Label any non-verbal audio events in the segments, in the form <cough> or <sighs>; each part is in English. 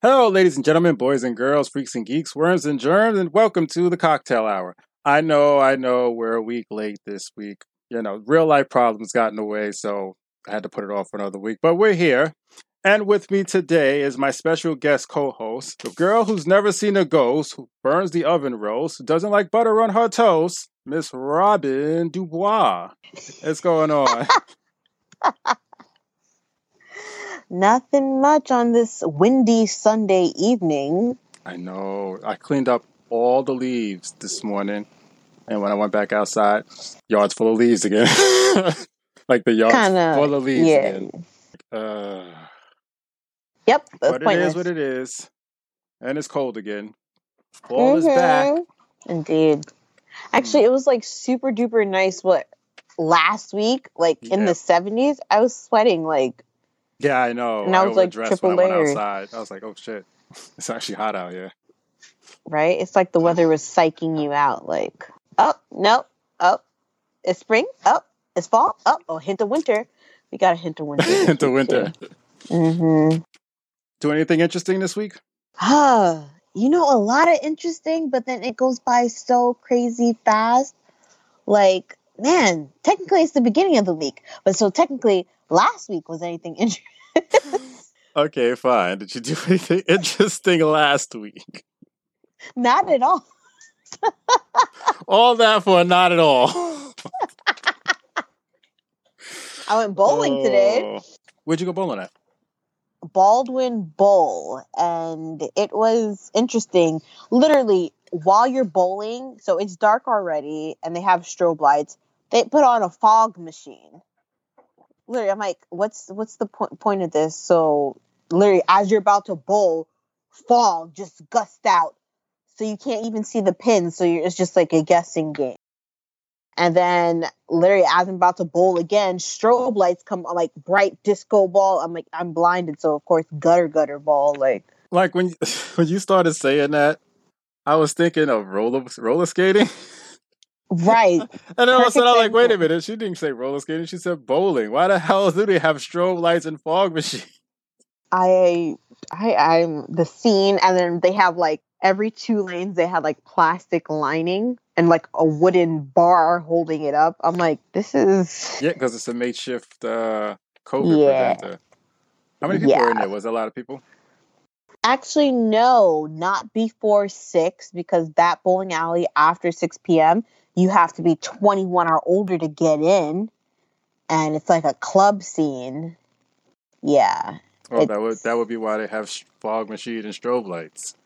Hello, ladies and gentlemen, boys and girls, freaks and geeks, worms and germs, and welcome to the cocktail hour. I know, I know, we're a week late this week. You know, real life problems got in the way, so I had to put it off for another week. But we're here. And with me today is my special guest co host, the girl who's never seen a ghost, who burns the oven roast, who doesn't like butter on her toast, Miss Robin Dubois. What's going on? <laughs> Nothing much on this windy Sunday evening. I know. I cleaned up all the leaves this morning. And when I went back outside, yard's full of leaves again. <laughs> like the yard's Kinda, full of leaves yeah. again. Uh, Yep, but it pointless. is what it is. And it's cold again. Fall is back. Mhm. Indeed. Actually, it was like super duper nice. What last week, like in the seventies, I was sweating. Like, Yeah, I know. And I was, like, triple when I I was like, oh shit. It's actually hot out here. right? It's like the weather was psyching you out. Like, oh no, oh, it's spring. Oh, it's fall. Oh, oh, hint of winter. We got a hint of winter. hint <laughs> of winter. Mm-hmm. Do anything interesting this week? Ah, you know, a lot of interesting, but then it goes by so crazy fast. Like, man, technically it's the beginning of the week, but so technically last week was anything <laughs> interesting? Okay, fine. Did you do anything <laughs> interesting last week? Not at all. All that for not at all. I went bowling today, Oh. Where'd you go bowling at? Baldwin Bowl, and it was interesting. Literally, while you're bowling, so it's dark already, and they have strobe lights. They put on a fog machine. Literally, I'm like, what's what's the po- point of this? So, literally, as you're about to bowl, fall just gust out, so you can't even see the pins. So it's just like a guessing game. And then, literally, as I'm about to bowl again, strobe lights come like bright disco ball. I'm like, I'm blinded. So of course, gutter gutter ball. Like, Like when <laughs> when you started saying that, I was thinking of roller roller skating. <laughs> right. <laughs> And then all of a sudden, I'm like, wait a minute. She didn't say roller skating. She said bowling. Why the hell do they have strobe lights and fog <laughs> machines? I I I'm the scene and then they have like every two lanes they had like plastic lining and like a wooden bar holding it up. I'm like, this is Yeah, because it's a makeshift uh, COVID Yeah. preventer. How many people were in there? Was a lot of people? actually no, not before six because that bowling alley after six PM you have to be 21 or older to get in, and it's like a club scene. Yeah, Oh, that would that would be why they have fog machine and strobe lights.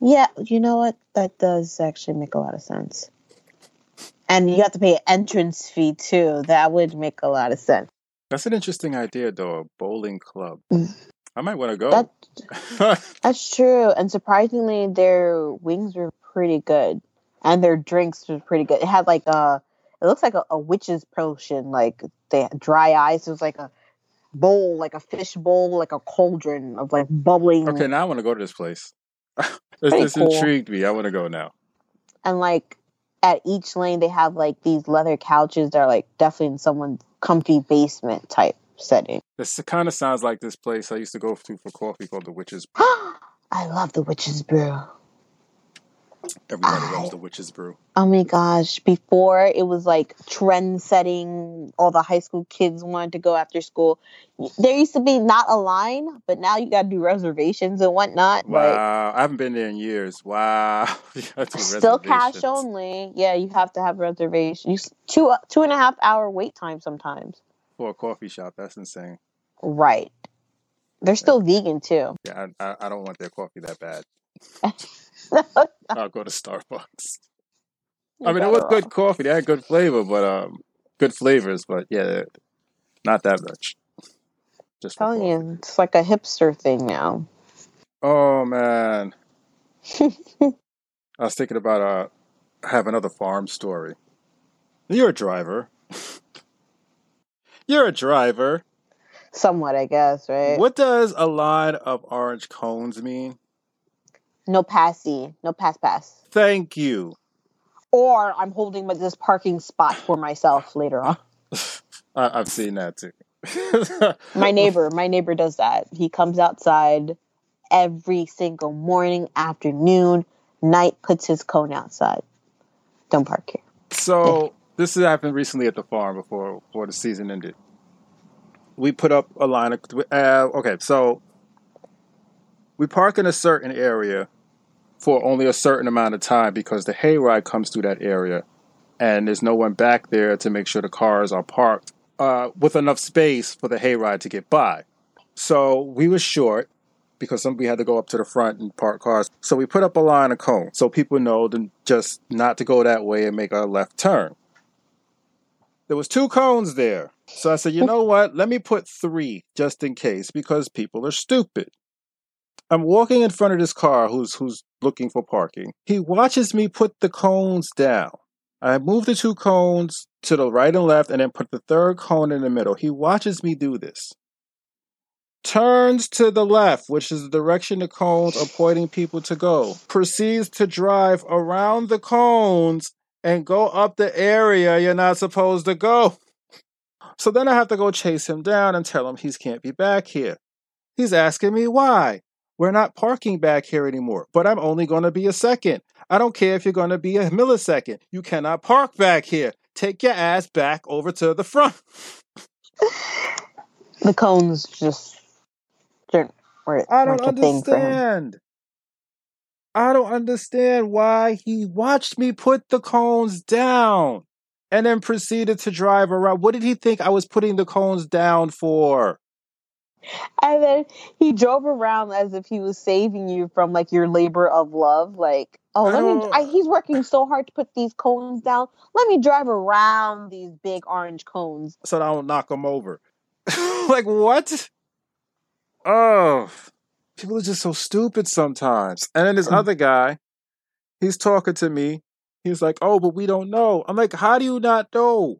Yeah, you know what? That does actually make a lot of sense. And you have to pay an entrance fee too. That would make a lot of sense. That's an interesting idea, though. A bowling club. Mm. I might want to go. That <laughs> that's true. And surprisingly, their wings were pretty good, and their drinks were pretty good. It had like a, it looks like a, a witch's potion. Like they had dry ice. It was like a bowl, like a fish bowl, like a cauldron of like bubbling. okay, now I want to go to this place. <laughs> this this cool. intrigued me. I want to go now. and like at each lane they have like these leather couches that are like definitely in someone's comfy basement type setting. This kind of sounds like this place I used to go to for coffee called the Witch's. Brew. <gasps> I love the witch's brew. Everybody I- loves the Witch's Brew. Oh my gosh. Before it was like trend setting, all the high school kids wanted to go after school. There used to be not a line, but now you gotta do reservations and whatnot. Wow, I haven't been there in years. Wow, <laughs> to Like still cash only. Yeah, you have to have reservations. Two uh, two and a half hour wait time sometimes. for a coffee shop. That's insane. Right. They're still vegan too. Yeah, I, I, I don't want their coffee that bad. <laughs> I'll go to Starbucks. <laughs> I mean, it was good coffee. They had good flavor, but um, good flavors. But yeah, not that much. Just telling coffee. you, it's like a hipster thing now. Oh man, <laughs> I was thinking about uh, I have another farm story. You're a driver. <laughs> You're a driver. Somewhat, I guess, right? What does a line of orange cones mean? No passy, no pass pass. Thank you. Or I'm holding this parking spot for myself later on. <laughs> I, I've seen that too. <laughs> My neighbor, my neighbor does that. He comes outside every single morning, afternoon, night puts his cone outside. Don't park here. So this has happened recently at the farm before before the season ended. We put up a line of uh, okay, so we park in a certain area for only a certain amount of time because the hayride comes through that area, and there's no one back there to make sure the cars are parked uh, with enough space for the hayride to get by. So we were short because some, we had to go up to the front and park cars. So we put up a line of cones so people know to just not to go that way and make a left turn. There was two cones there. So I said, you know what? Let me put three just in case because people are stupid. I'm walking in front of this car who's who's looking for parking. He watches me put the cones down. I move the two cones to the right and left and then put the third cone in the middle. He watches me do this. Turns to the left, which is the direction the cones are pointing people to go. Proceeds to drive around the cones and go up the area you're not supposed to go. So then I have to go chase him down and tell him he can't be back here. He's asking me why. We're not parking back here anymore, but I'm only going to be a second. I don't care if you're going to be a millisecond. You cannot park back here. Take your ass back over to the front. <sighs> The cones just weren't I don't a thing for him. understand. I don't understand why he watched me put the cones down and then proceeded to drive around. What did he think I was putting the cones down for? And then he drove around as if he was saving you from like your labor of love. Like, oh, let me. I, he's working so hard to put these cones down. Let me drive around these big orange cones. so that I don't knock them over. <laughs> like what? Oh, people are just so stupid sometimes. And then this Mm. other guy, he's talking to me. He's like, "Oh, but we don't know." I'm like, "How do you not know?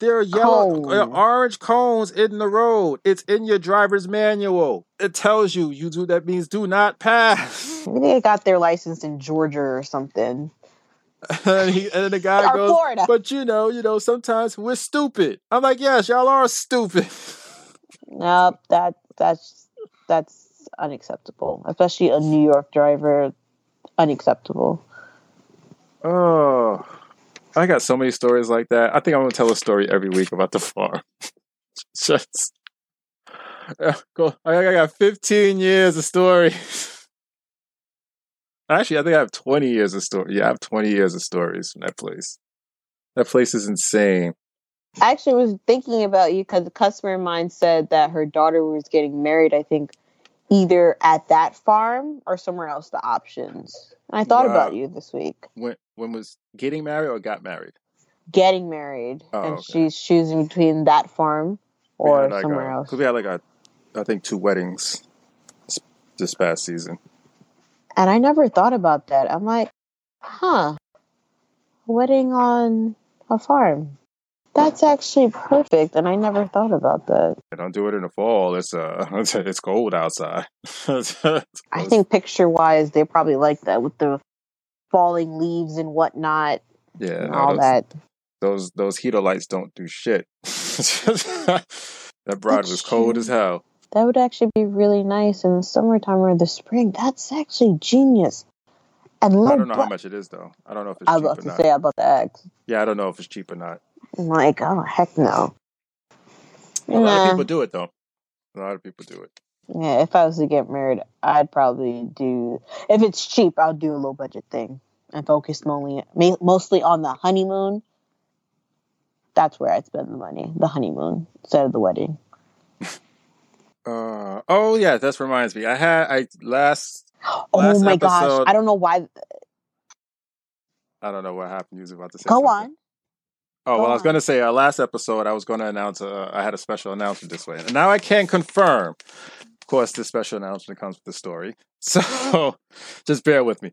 There are yellow, uh, Cone. orange cones in the road. It's in your driver's manual. It tells you you do. That means do not pass." <laughs> Maybe they got their license in Georgia or something. and, he, and then the guy <laughs> Or goes, Florida. "But you know, you know, sometimes we're stupid." I'm like, "Yes, y'all are stupid." Nope, that that's that's unacceptable. Especially a New York driver, unacceptable. Oh, I got so many stories like that. I think I'm gonna tell a story every week about the farm. <laughs> Just Yeah, go. I got 15 years of story. Actually, I think I have 20 years of story. Yeah, I have 20 years of stories from that place. That place is insane. I actually was thinking about you because a customer of mine said that her daughter was getting married. I think either at that farm or somewhere else. The options. And I thought Wow. about you this week. When when was getting married or got married? Getting married, Oh, and okay. she's choosing between that farm or like somewhere a, else. 'cause we had like a, I think two weddings this- this past season. And I never thought about that. I'm like, huh, wedding on a farm. That's actually perfect. And I never thought about that. Don't do it in the fall. It's uh, <laughs> it's cold outside. <laughs> I think picture wise, they probably like that with the falling leaves and whatnot yeah, and all those, that. those those heater lights don't do shit. <laughs> that bride was cold as hell. That would actually be really nice in the summertime or the spring. That's actually genius. And I don't know how much it is though. I don't know if it's I was about to not. say about the eggs. Yeah, I don't know if it's cheap or not. I'm like, oh heck no. A lot of people do it though. A lot of people do it. Yeah, if I was to get married, I'd probably do. If it's cheap, I'll do a low budget thing and focus mostly mostly on the honeymoon. That's where I'd spend the money, the honeymoon instead of the wedding. <laughs> Uh, oh yeah, that reminds me. I had I last Oh Last my gosh, episode- I don't know why. I don't know what happened. You was about to say. Go something. on. Oh Go well, I was going to say our last episode. I was going to announce. Uh, I had a special announcement this way, and now I can confirm. Of course, this special announcement comes with the story, <laughs> so just bear with me.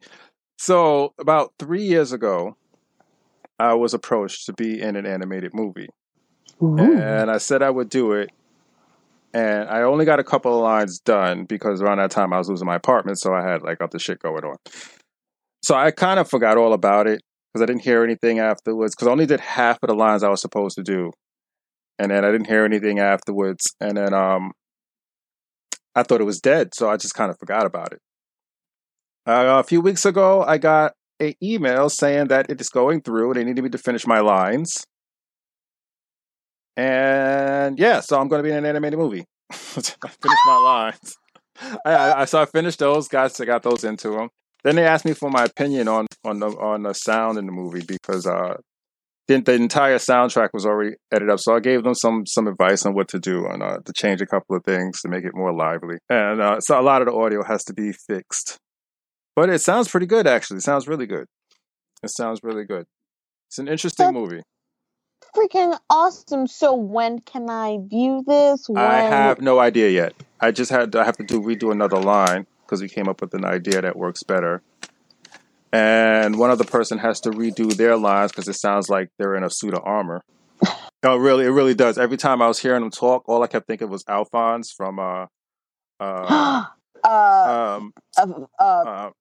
So about three years ago, I was approached to be in an animated movie, Ooh. and I said I would do it. And I only got a couple of lines done because around that time I was losing my apartment, so I had like other shit going on. So I kind of forgot all about it because I didn't hear anything afterwards. Because I only did half of the lines I was supposed to do, and then I didn't hear anything afterwards. And then um, I thought it was dead, so I just kind of forgot about it. Uh, a few weeks ago, I got an email saying that it is going through. They needed me to finish my lines, and yeah, so I'm going to be in an animated movie. <laughs> I finished my lines. I, I so I finished those. Guys, I got those into them. Then they asked me for my opinion on on the on the sound in the movie because uh, the, the entire soundtrack was already edited up. So I gave them some some advice on what to do and uh, to change a couple of things to make it more lively. And uh, so a lot of the audio has to be fixed, but it sounds pretty good actually. It sounds really good. It sounds really good. It's an interesting That's movie. freaking awesome. So when can I view this? When I have no idea yet. I just had I have to do redo another line because we came up with an idea that works better. And one other person has to redo their lines because it sounds like they're in a suit of armor. No, really, it really does. Every time I was hearing them talk, all I kept thinking was Alphonse from uh, uh, <gasps> uh, um, uh, uh, uh,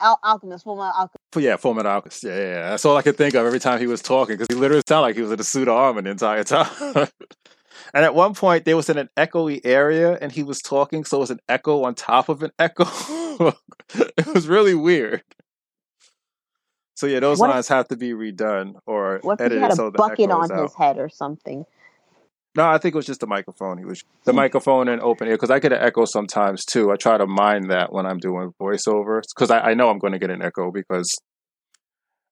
Al- Alchemist, Full Metal Alchemist. Yeah, Full Metal Alchemist. Yeah, yeah, yeah. That's all I could think of every time he was talking because he literally sounded like he was in a suit of armor the entire <laughs> time. and at one point, they was in an echoey area, and he was talking, so it was an echo on top of an echo. <laughs> it was really weird. So yeah, those What if- lines have to be redone or What if he edited had a so bucket on out. his head or something? No, I think it was just the microphone. He was the hmm. microphone and open ear because I get an echo sometimes too. I try to mind that when I'm doing voiceovers because I, I know I'm going to get an echo because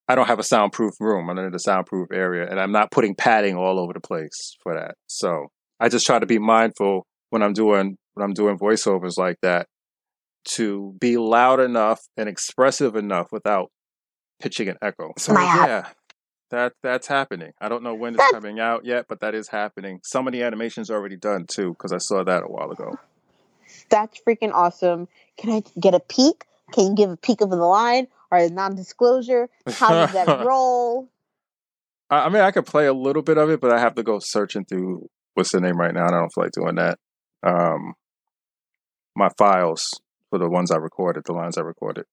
I don't have a soundproof room. I'm in a soundproof area, and I'm not putting padding all over the place for that. So I just try to be mindful when I'm doing when I'm doing voiceovers like that to be loud enough and expressive enough without pitching an echo. So My hat. yeah, that that's happening. I don't know when it's coming out yet, but that is happening. Some of the animation's are already done too because I saw that a while ago. That's freaking awesome. Can I get a peek? Can you give a peek of the line or non-disclosure? How does that <laughs> roll? I, I mean, I could play a little bit of it, but I have to go searching through what's the name right now, and I don't feel like doing that. Um, my files for the ones I recorded, the lines I recorded.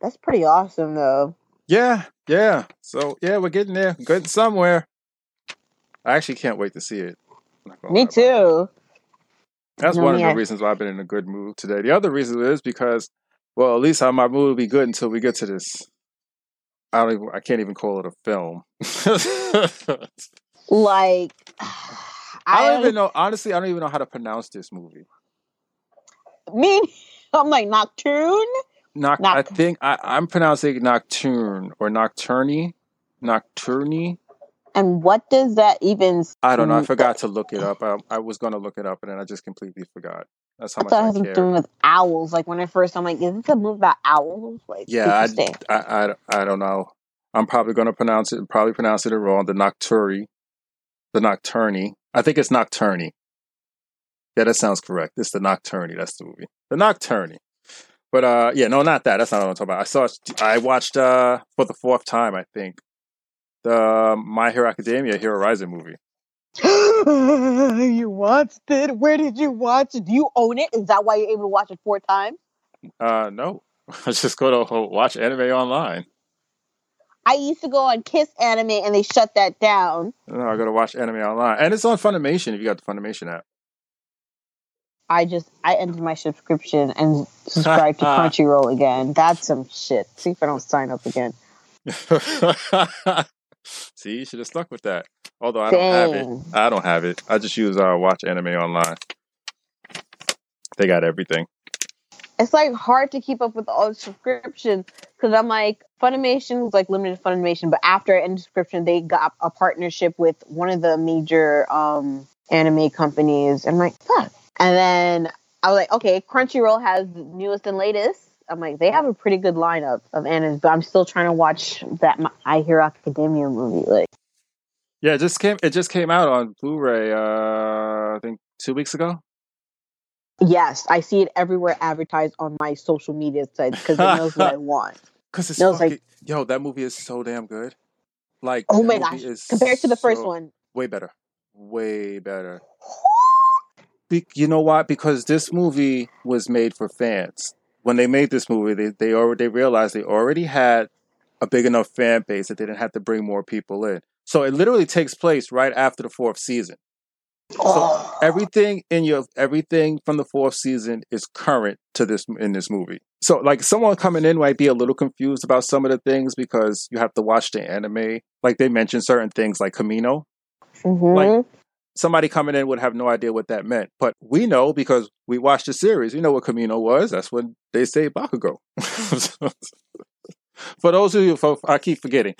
That's pretty awesome, though. Yeah, yeah. So yeah, we're getting there, getting somewhere. I actually can't wait to see it. I'm not gonna Me lie about that. too. That's No, one of the reasons why I've been in a good mood today. The other reason is because, well, at least I my mood will be good until we get to this. I don't even. I can't even call it a film. <laughs> Like, I don't even know. Honestly, I don't even know how to pronounce this movie. Me, <laughs> I'm like Nocturne. Noct- Noct- I think I, I'm pronouncing it nocturne or nocturne, nocturne. And what does that even? I don't know. I forgot to look it up. I, I was going to look it up, and then I just completely forgot. That's how I much thought it I had care. to do with owls. Like when I first, I'm like, is this a movie about owls? Like, Yeah, I. I, I, I don't know. I'm probably going to pronounce it, probably pronounce it wrong. The nocturi, the nocturne. I think it's nocturne. Yeah, that sounds correct. It's the nocturne. That's the movie. The nocturne. But uh, yeah, no, not that. That's not what I'm talking about. I saw. I watched uh for the fourth time. I think the My Hero Academia Hero Rising movie. <laughs> you watched it. Where did you watch it? Do you own it? Is that why you're able to watch it four times? Uh, no, <laughs> I just go to watch anime online. I used to go on Kiss Anime and they shut that down. No, I go to watch anime online, and it's on Funimation if you got the Funimation app. I just I ended my subscription and subscribed to <laughs> Crunchyroll again. That's some shit. See if I don't sign up again. <laughs> See, you should have stuck with that. Although I don't have it. I don't have it. I just use uh, watch anime online. They got everything. It's like hard to keep up with all the subscriptions because I'm like Funimation was like limited Funimation, but after I ended subscription, they got a partnership with one of the major um anime companies. I'm like, fuck. And then I was like, okay, Crunchyroll has newest and latest. I'm like, they have a pretty good lineup of animes, but I'm still trying to watch that My I Hero Academia movie. Like, Yeah, it just came. It just came out on Blu-ray. Uh, I think two weeks ago. yes, I see it everywhere advertised on my social media sites because it knows what I <laughs> want. Cause it's fucking, like- yo, that movie is so damn good. Like, Oh my gosh, compared to the first so- one. way better, way better. Be- you know why? Because this movie was made for fans. When they made this movie, they they already they realized they already had a big enough fan base that they didn't have to bring more people in. So it literally takes place right after the fourth season. Oh. everything in your everything from the fourth season is current to this in this movie. So like someone coming in might be a little confused about some of the things because you have to watch the anime. Like they mention certain things like Kamino. Mhm. Like- Somebody coming in would have no idea what that meant. But we know because we watched the series. We know what Kamino was. That's when they say Bakugo. <laughs> for those of you, for, I keep forgetting.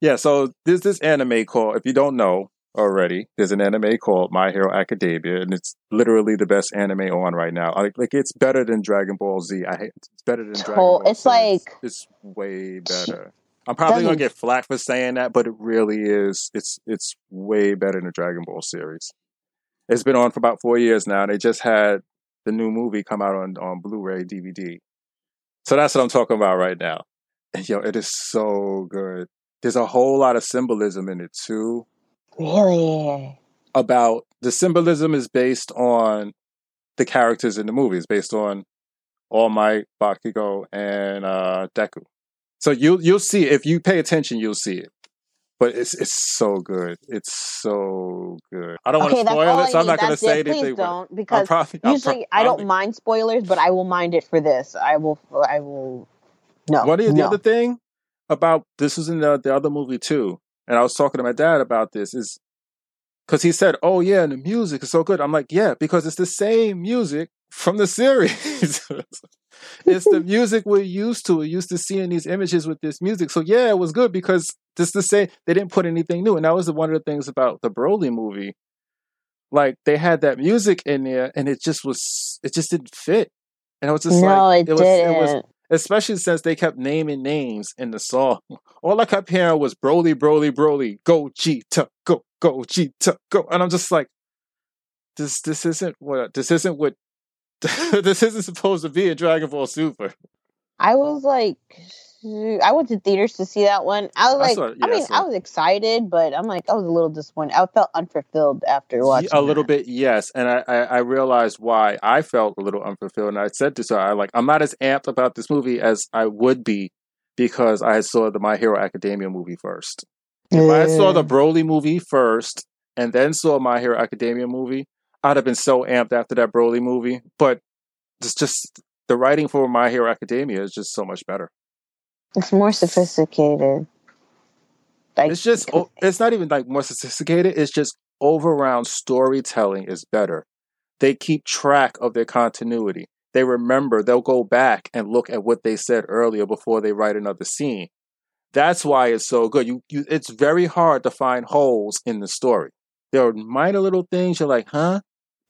Yeah, so there's this anime called, if you don't know already, there's an anime called My Hero Academia, and it's literally the best anime on right now. Like, like it's better than Dragon Ball Z. I hate it's better than Dragon Ball it's Z. like- it's way better. I'm probably gonna get flack for saying that, but it really is. It's it's way better than the Dragon Ball series. It's been on for about four years now. They just had the new movie come out on on Blu-ray DVD. So that's what I'm talking about right now. And yo, it is so good. There's a whole lot of symbolism in it too. Really? About the symbolism is based on the characters in the movie. It's based on All Might, Bakugo, and uh, Deku. So you'll you'll see if you pay attention, you'll see it. But it's it's so good. It's so good. I don't okay, want to spoil it, so I'm not going to say it. anything. Please don't, because probably, usually pro- I don't mind spoilers, but I will mind it for this. I will. I will. No. One of the other thing about this was in the, the other movie too, and I was talking to my dad about this is because he said, "Oh yeah, and the music is so good." I'm like, "Yeah," because it's the same music from the series. <laughs> it's the music we're used to. We're used to seeing these images with this music. So yeah, it was good because just the same. They didn't put anything new, and that was one of the things about the Broly movie. Like they had that music in there, and it just was. It just didn't fit. And it was just no, like it, was. didn't. It was especially since they kept naming names in the song. All I kept hearing was Broly, Broly, Broly, Gogeta, go, Gogeta, go, and I'm just like, this, this isn't what, this isn't what, <laughs> this isn't supposed to be a Dragon Ball Super. I was like. I went to theaters to see that one. I was I like, saw- I yeah, I mean, saw I was excited, but I'm like, I was a little disappointed. I felt unfulfilled after watching a little that. bit, yes, and I, I, I realized why I felt a little unfulfilled, and I said to her, I like, I'm not as amped about this movie as I would be because I saw the My Hero Academia movie first. If I saw the Broly movie first and then saw My Hero Academia movie, I'd have been so amped after that Broly movie. But it's just the writing for My Hero Academia is just so much better. It's more sophisticated. Like It's just it's not even like more sophisticated. It's just overall storytelling is better. They keep track of their continuity. They remember. They'll go back and look at what they said earlier before they write another scene. That's why it's so good. You, you it's very hard to find holes in the story. There are minor little things you're like, huh?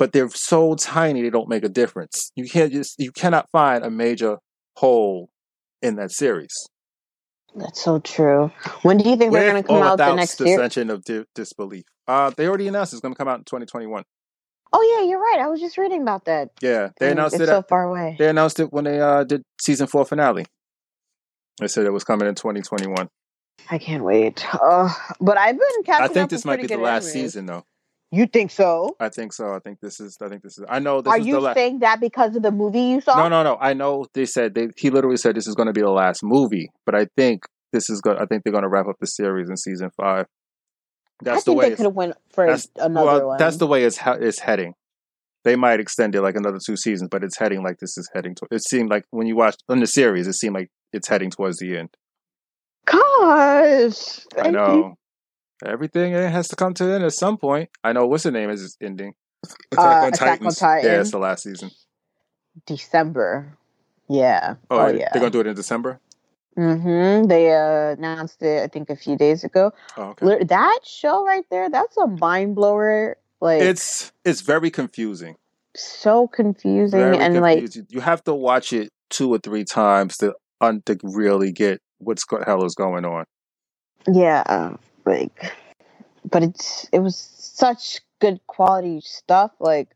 But they're so tiny they don't make a difference. You can't just you cannot find a major hole in that series. that's so true. When do you think they're going to come out the next year? suspension of di- disbelief. Uh, they already announced it's going to come out in 2021. Oh yeah, you're right. I was just reading about that. Yeah, they And announced it's it. so at- far away. they announced it when they uh, did season four finale. They said it was coming in 2021. I can't wait. Uh, but I've been catching up. I think this might be the last season, though. You think so? I think so. I think this is. I think this is. I know this Are is you the last. saying that because of the movie you saw? No, no, no. I know they said they. He literally said this is going to be the last movie, but I think this is good. I think they're going to wrap up the series in season five. I That's the think way. they could have went for another well, one. that's the way it's it's heading. They might extend it like another two seasons, but it's heading like this is heading to. It seemed like when you watched in the series, it seemed like it's heading towards the end. Gosh, I know everything has to come to an end at some point. I know what's the name is ending. Uh, Attack on Titan. Yeah, it's the last season. December. Yeah. Oh, Oh, yeah. they're gonna do it in December. Mm-hmm. They uh, announced it, I think, a few days ago. Oh, okay. That show right there, that's a mind blower. Like, It's it's very confusing. so confusing Very and like you have to watch it two or three times to un- to really get what's go- hell is going on. yeah uh, like but it's it was such good quality stuff like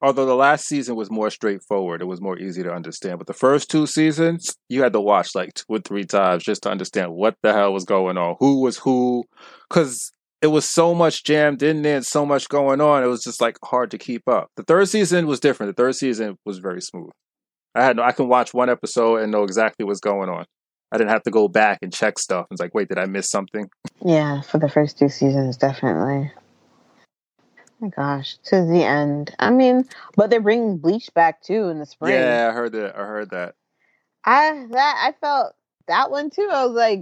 Although the last season was more straightforward, it was more easy to understand. But the first two seasons, you had to watch like two or three times just to understand what the hell was going on, who was who, because it was so much jammed in there and so much going on. It was just like hard to keep up. The third season was different. The third season was very smooth. I had no, I can watch one episode and know exactly what's going on. I didn't have to go back and check stuff. It's like, wait, did I miss something? yeah for the first two seasons definitely my gosh, to the end. I mean, but they're bringing Bleach back too in the spring. Yeah, I heard that. I heard that. I that I felt that one too. I was like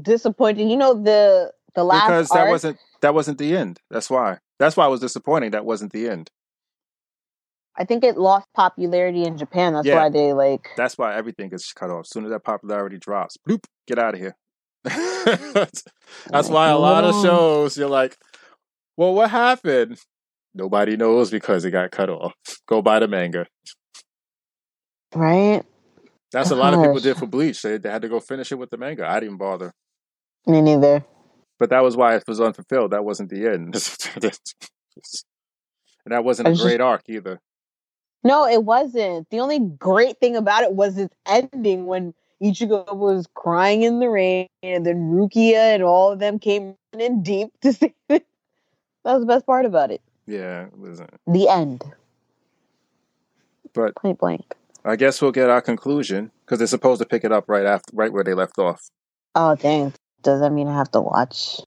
disappointed. You know the the last because that arc- wasn't that wasn't the end. That's why. That's why I was disappointing. That wasn't the end. I think it lost popularity in Japan. That's Yeah. why they like. That's why everything gets cut off. As soon as that popularity drops, bloop, get out of here. <laughs> That's why a lot of shows you're like, well, what happened? Nobody knows because it got cut off. <laughs> Go buy the manga. Right? That's what a lot of people did for Bleach. They, they had to go finish it with the manga. I didn't bother. Me neither. But that was why it was unfulfilled. That wasn't the end. <laughs> and that wasn't a great arc either. No, it wasn't. The only great thing about it was its ending when Ichigo was crying in the rain and then Rukia and all of them came in deep to <laughs> save it. That was the best part about it. Yeah, it wasn't. The end. But Point blank. I guess we'll get our conclusion because they're supposed to pick it up right after, right where they left off. Oh dang. Does that mean I have to watch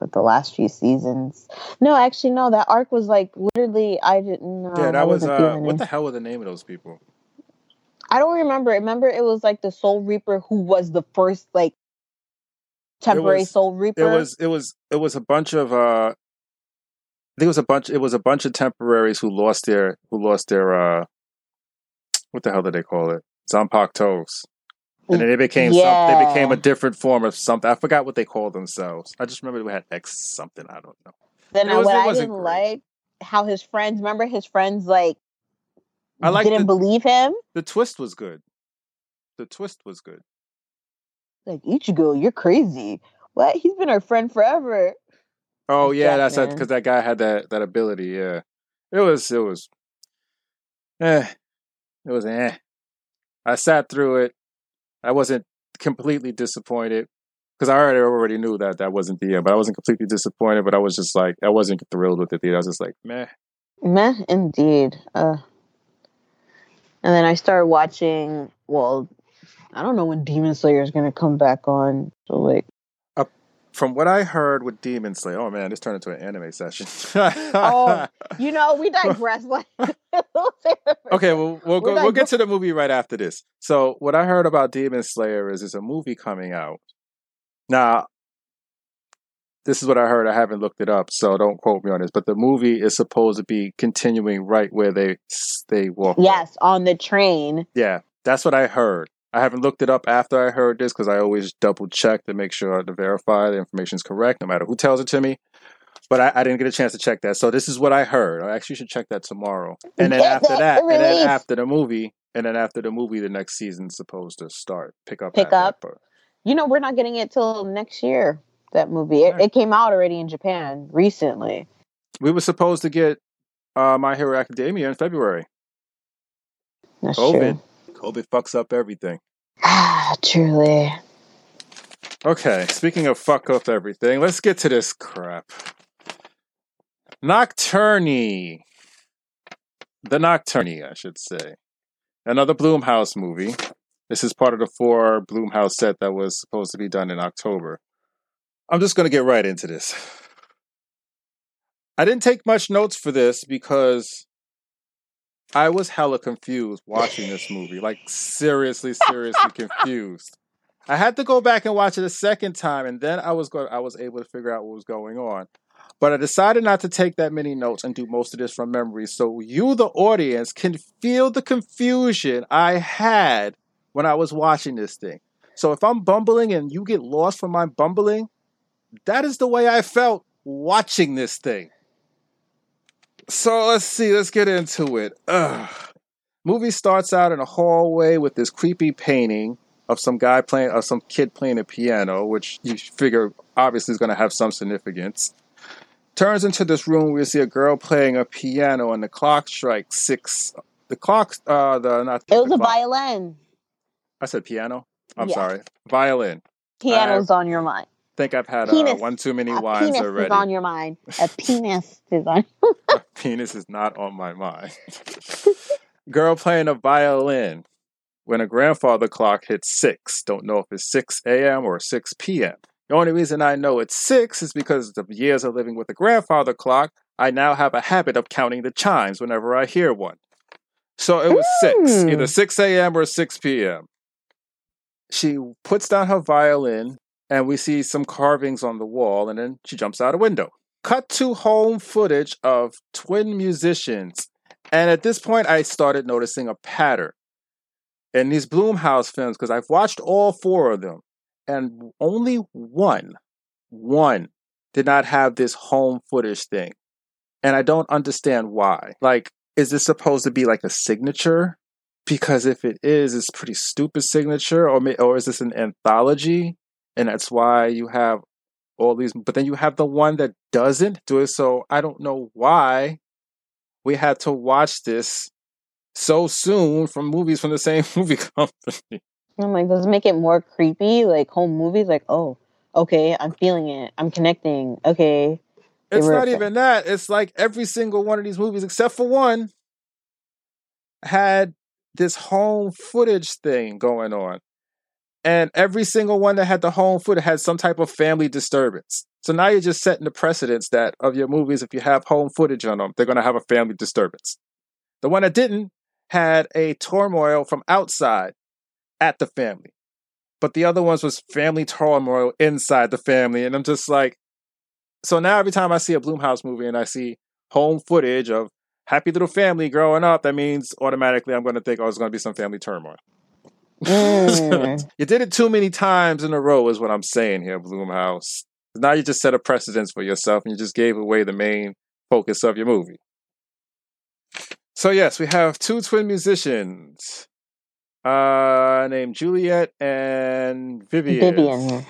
but the last few seasons? No, actually no, that arc was like literally I didn't know. yeah, that was uh, what the hell were the name of those people? I don't remember. Remember it was like the Soul Reaper who was the first like temporary was- Soul Reaper. It was it was it was a bunch of uh, I think it was a bunch. It was a bunch of temporaries who lost their who lost their uh, what the hell did they call it? Zanpakutos. And then they became some, they became a different form of something. I forgot what they called themselves. I just remember they had X something. I don't know. Then was- what I didn't great. like how his friends remember his friends like I like didn't the- believe him. The twist was good. The twist was good. Like Ichigo, you're crazy. What? He's been our friend forever. Oh yeah, that's Jackman. because that guy had that that ability. Yeah, it was it was, eh, it was eh. I sat through it. I wasn't completely disappointed because I already already knew that that wasn't the end. But I wasn't completely disappointed. But I was just like I wasn't thrilled with it. I was just like meh. Meh, indeed. Uh, and then I started watching. Well, I don't know when Demon Slayer is gonna come back on. So like, From what I heard with Demon Slayer, oh man, this turned into an anime session. <laughs> Oh, you know, we digress. Like, <laughs> Okay, well, we'll go, we'll get to the movie right after this. So, what I heard about Demon Slayer is there's a movie coming out. Now, this is what I heard. I haven't looked it up, so don't quote me on this. But the movie is supposed to be continuing right where they they walk. Yes, on the train. yeah, that's what I heard. I haven't looked it up after I heard this because I always double check to make sure to verify the information is correct, no matter who tells it to me. But I, I didn't get a chance to check that. So this is what I heard. I actually should check that tomorrow. And then Get after <laughs> that and then after the movie, and then after the movie, the next season's supposed to start. Pick up. Pick at that up. You know, we're not getting it till next year. That movie. It, Right. it came out already in Japan recently. We were supposed to get uh, My Hero Academia in February. That's COVID. true. COVID fucks up everything. Ah, truly. Okay, speaking of fuck up everything, let's get to this crap. Nocturne. The Nocturne, I should say. Another Blumhouse movie. This is part of the four Blumhouse set that was supposed to be done in October. I'm just going to get right into this. I didn't take much notes for this because I was hella confused watching this movie. Like, seriously, seriously confused. I had to go back and watch it a second time, and then I was going. I was able to figure out what was going on. But I decided not to take that many notes and do most of this from memory, so you, the audience, can feel the confusion I had when I was watching this thing. So if I'm bumbling and you get lost from my bumbling, that is the way I felt watching this thing. So let's see. Let's get into it. Ugh. Movie starts out in a hallway with this creepy painting of some guy playing, of some kid playing a piano, which you figure obviously is going to have some significance. Turns into this room where you see a girl playing a piano, and the clock strikes six. The clock, uh, the not. It was the a clock- violin. I said piano. I'm Yeah. sorry, violin. Piano's on your mind. Think I've had uh, one too many A wines penis already. is on your mind. A <laughs> penis is on. <laughs> penis is not on my mind. Girl playing a violin when a grandfather clock hits six. Don't know if it's 6 a.m. or 6 p.m. The only reason I know it's six is because of years of living with a grandfather clock. I now have a habit of counting the chimes whenever I hear one. So it was six, Mm. either 6 a.m. or 6 p.m. She puts down her violin, and we see some carvings on the wall, and then she jumps out a window. Cut to home footage of twin musicians. And at this point, I started noticing a pattern in these Blumhouse films because I've watched all four of them, and only one, one did not have this home footage thing. And I don't understand why. Like, is this supposed to be like a signature? Because if it is, it's pretty stupid signature, or or is this an anthology, and that's why you have all these? But then you have the one that doesn't do it. So I don't know why we had to watch this so soon from movies from the same <laughs> movie company. I'm like, does it make it more creepy? Like home movies, like, oh, okay, I'm feeling it. I'm connecting. Okay. It's not even that. It's like every single one of these movies, except for one, had this home footage thing going on. And every single one that had the home footage had some type of family disturbance. So now you're just setting the precedence that of your movies, if you have home footage on them, they're going to have a family disturbance. The one that didn't had a turmoil from outside at the family. But the other ones was family turmoil inside the family. And I'm just like, so now every time I see a Blumhouse movie and I see home footage of happy little family growing up, that means automatically I'm going to think, oh, there's going to be some family turmoil. Mm. <laughs> you did it too many times in a row, is what I'm saying here, Blumhouse. Now you just set a precedence for yourself and you just gave away the main focus of your movie. So, yes, we have two twin musicians uh, named Juliet and Vivian. Vivian.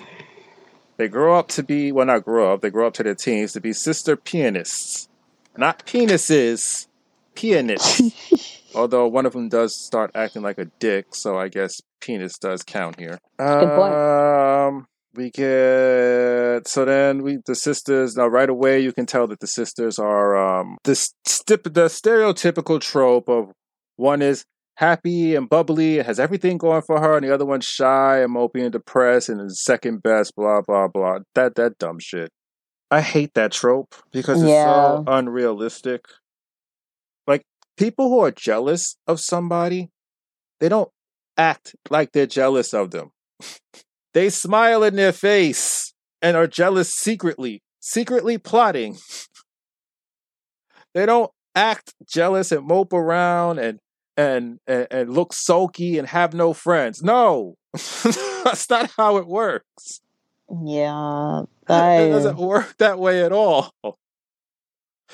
They grow up to be, well, not grow up, they grow up to their teens to be sister pianists. Not penises, pianists. <laughs> Although one of them does start acting like a dick, so I guess penis does count here. Good point. Um, we get so then we the sisters now right away you can tell that the sisters are um the stip, the stereotypical trope of one is happy and bubbly and has everything going for her, and the other one's shy and mopey and depressed and is second best, blah blah blah. That that dumb shit. I hate that trope because it's so unrealistic. People who are jealous of somebody, they don't act like they're jealous of them. <laughs> they smile in their face and are jealous secretly, secretly plotting. they don't act jealous and mope around and and and, and look sulky and have no friends. No, <laughs> that's not how it works. Yeah. <laughs> It doesn't work that way at all.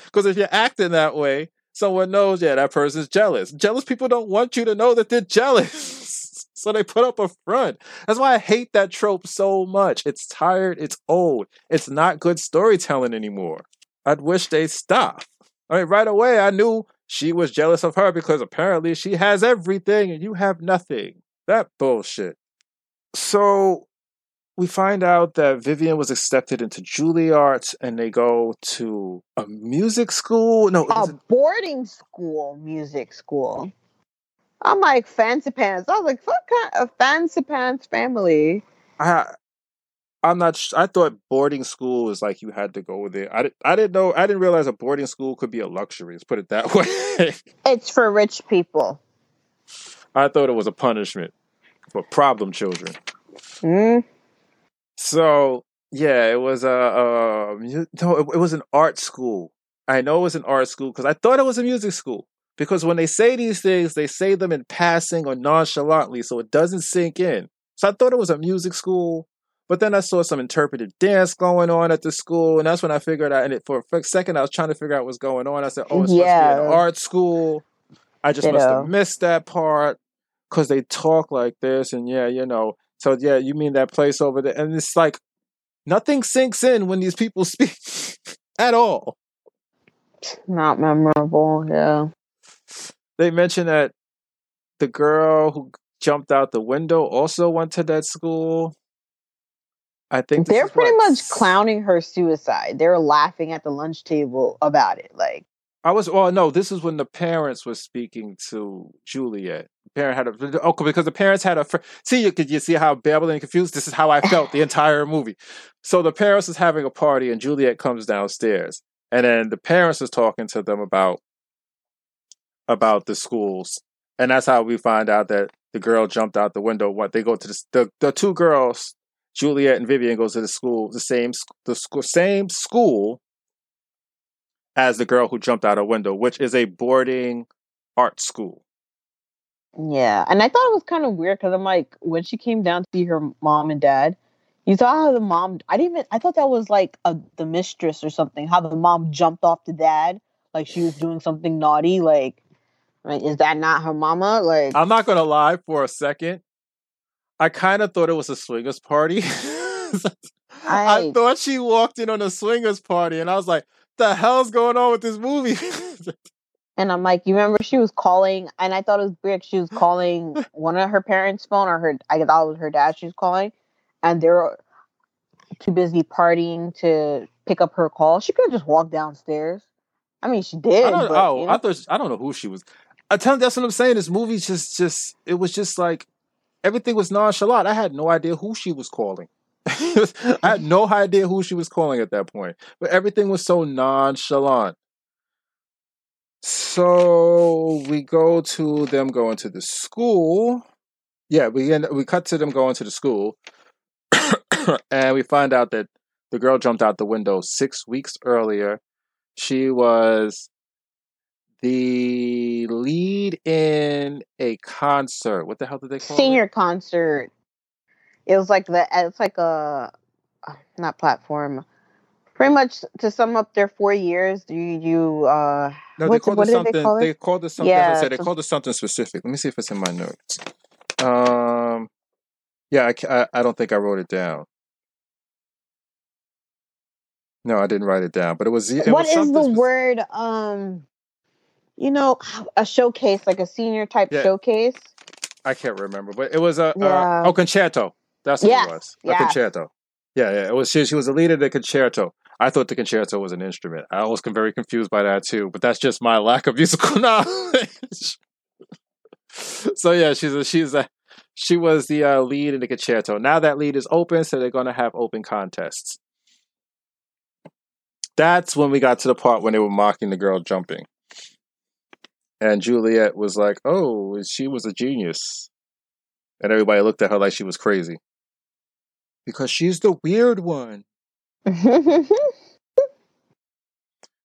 Because if you're acting that way, someone knows, yeah, that person's jealous. Jealous people don't want you to know that they're jealous. <laughs> so they put up a front. That's why I hate that trope so much. It's tired, it's old, it's not good storytelling anymore. I'd wish they stop. I mean, right away, I knew she was jealous of her because apparently she has everything and you have nothing. That bullshit. So we find out that Vivian was accepted into Juilliard and they go to a music school. No, a boarding school, music school. I'm like fancy pants. I was like, what kind of fancy pants family? I, I'm not. sh- I thought boarding school was like you had to go there. I, di- I didn't know. I didn't realize a boarding school could be a luxury. Let's put it that <laughs> way. It's for rich people. I thought it was a punishment for problem children. Mm. So yeah, it was uh, um, a, a no, it, it was an art school. I know it was an art school because I thought it was a music school. Because when they say these things, they say them in passing or nonchalantly, so it doesn't sink in. So I thought it was a music school, but then I saw some interpretive dance going on at the school, and that's when I figured out. And it, for a second, I was trying to figure out what's going on. I said, "Oh, it's supposed to be an art school." I just must Ditto. have missed that part because they talk like this, and yeah, you know. So yeah, you mean that place over there? And it's like nothing sinks in when these people <laughs> speak at all. Not memorable. Yeah. They mentioned that the girl who jumped out the window also went to that school. I think They're pretty what- much clowning her suicide. They're laughing at the lunch table about it. Like, I was. Oh no, this is when the parents were speaking to Juliet. Parent had a okay because the parents had a fr- see you could you see how babbling and confused. This is how I <laughs> felt the entire movie. So the parents is having a party and Juliet comes downstairs and then the parents is talking to them about about the schools, and that's how we find out that the girl jumped out the window. What they go to the the, the two girls, Juliet and Vivian, goes to the school, the same the school, same school as the girl who jumped out a window, which is a boarding art school. Yeah, and I thought it was kind of weird because I'm like, when she came down to see her mom and dad, you saw how the mom. I didn't even. I thought that was like a, the mistress or something. How the mom jumped off the dad like she was doing something naughty. Like, like is that not her mama? Like, I'm not gonna lie. For a second, I kind of thought it was a swingers party. <laughs> I, I thought she walked in on a swingers party, and I was like, "The hell's going on with this movie?" <laughs> And I'm like, you remember she was calling, and I thought it was weird. She was <laughs> calling one of her parents' phone, or her, I thought it was her dad. She was calling, and they're too busy partying to pick up her call. She could have just walked downstairs. I mean, she did. I don't, but, oh, you know. I thought I don't know who she was. I tell that's what I'm saying. This movie just just it was just like everything was nonchalant. I had no idea who she was calling. <laughs> I had no idea who she was calling at that point. But everything was so nonchalant. So we go to them going to the school. Yeah, we end, we cut to them going to the school, <coughs> and we find out that the girl jumped out the window six weeks earlier. She was the lead in a concert. What the hell did they call senior it? Senior concert. It was like the. It's like a, uh, not platform. Pretty much to sum up their four years, you you uh No, they called what it something. they call They called it something. Yeah, said, they so- called it something specific. Let me see if it's in my notes. Um, yeah, I, I, I don't think I wrote it down. No, I didn't write it down, but it was. It What was is the word? Um, you know, a showcase, like a senior type Yeah. showcase. I can't remember, but it was a Yeah. uh, oh concerto. That's what Yes, it was. A yes. concerto. Yeah, yeah. It was she, she was the leader of the concerto. I thought the concerto was an instrument. I was very confused by that too, but that's just my lack of <laughs> musical knowledge. so yeah, she's a, she's a she was the uh, lead in the concerto. Now that lead is open, so they're going to have open contests. That's when we got to the part when they were mocking the girl jumping. And Juliet was like, "Oh, she was a genius." And everybody looked at her like she was crazy. Because she's the weird one. <laughs>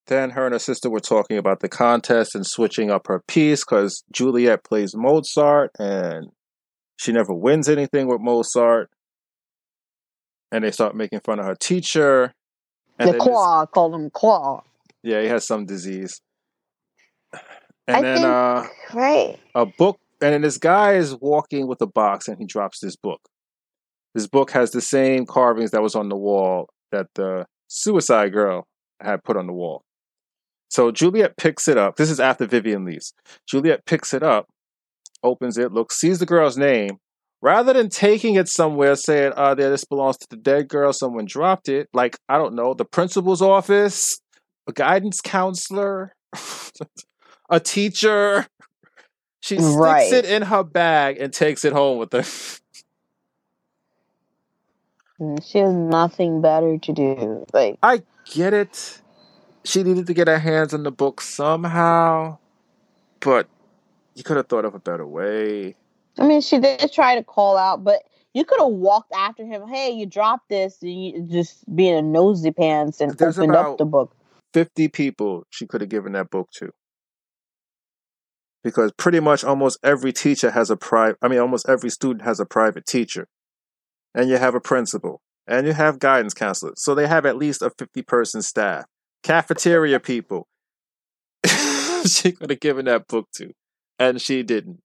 Then her and her sister were talking about the contest and switching up her piece because Juliet plays Mozart and she never wins anything with Mozart. And they start making fun of her teacher. And the then this- claw, called him claw. yeah, he has some disease. And I then think- uh, Right. a book, and then this guy is walking with a box and he drops this book. This book has the same carvings that was on the wall that the suicide girl had put on the wall. So Juliet picks it up. This is after Vivian leaves. Juliet picks it up, opens it, looks, sees the girl's name. Rather than taking it somewhere, saying, "Uh, there, this belongs to the dead girl. Someone dropped it." Like I don't know, the principal's office, a guidance counselor, <laughs> a teacher. She sticks Right. it in her bag and takes it home with her. Mm, She has nothing better to do. Like, I get it. She needed to get her hands on the book somehow, but you could have thought of a better way. I mean, she did try to call out, but you could have walked after him. Hey, you dropped this, and you just being a nosy pants and There's opened up the book. 50 people she could have given that book to. Because pretty much almost every teacher has a private, I mean, almost every student has a private teacher. And you have a principal. And you have guidance counselors. So they have at least a 50 person staff. Cafeteria people. <laughs> she could have given that book to. And she didn't.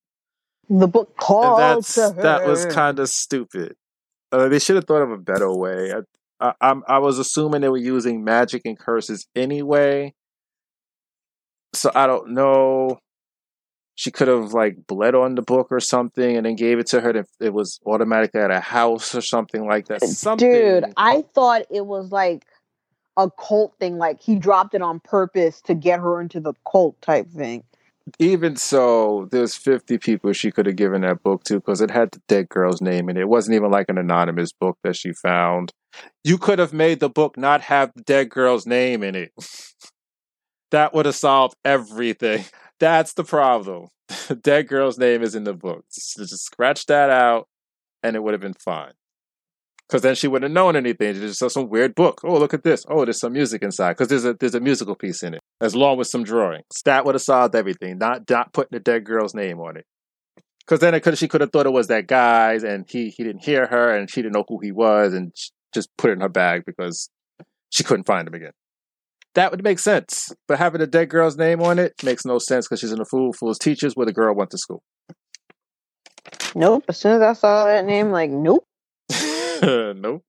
The book called that's to her. that was kind of stupid. Uh, they should have thought of a better way. I, I, I'm, I was assuming they were using magic and curses anyway, so I don't know. She could have like bled on the book or something, and then gave it to her. If it was automatically at a house or something like that. Something, Dude, I thought it was like a cult thing. Like he dropped it on purpose to get her into the cult type thing. even so, there's 50 people she could have given that book to because it had the dead girl's name in it. It wasn't even like an anonymous book that she found. You could have made the book not have the dead girl's name in it. <laughs> that would have solved everything. <laughs> That's the problem. The <laughs> dead girl's name is in the book. Just, just scratch that out and it would have been fine. Because then she wouldn't have known anything. She just saw some weird book. Oh, look at this. Oh, there's some music inside. Because there's a there's a musical piece in it, as long with some drawings. That would have solved everything. Not not putting the dead girl's name on it. Because then it could she could have thought it was that guy's, and he he didn't hear her, and she didn't know who he was, and just put it in her bag because she couldn't find him again. That would make sense. But having a dead girl's name on it makes no sense because she's in a fool fool's teachers where the girl went to school. Nope. As soon as I saw that name, like, nope. <laughs> nope.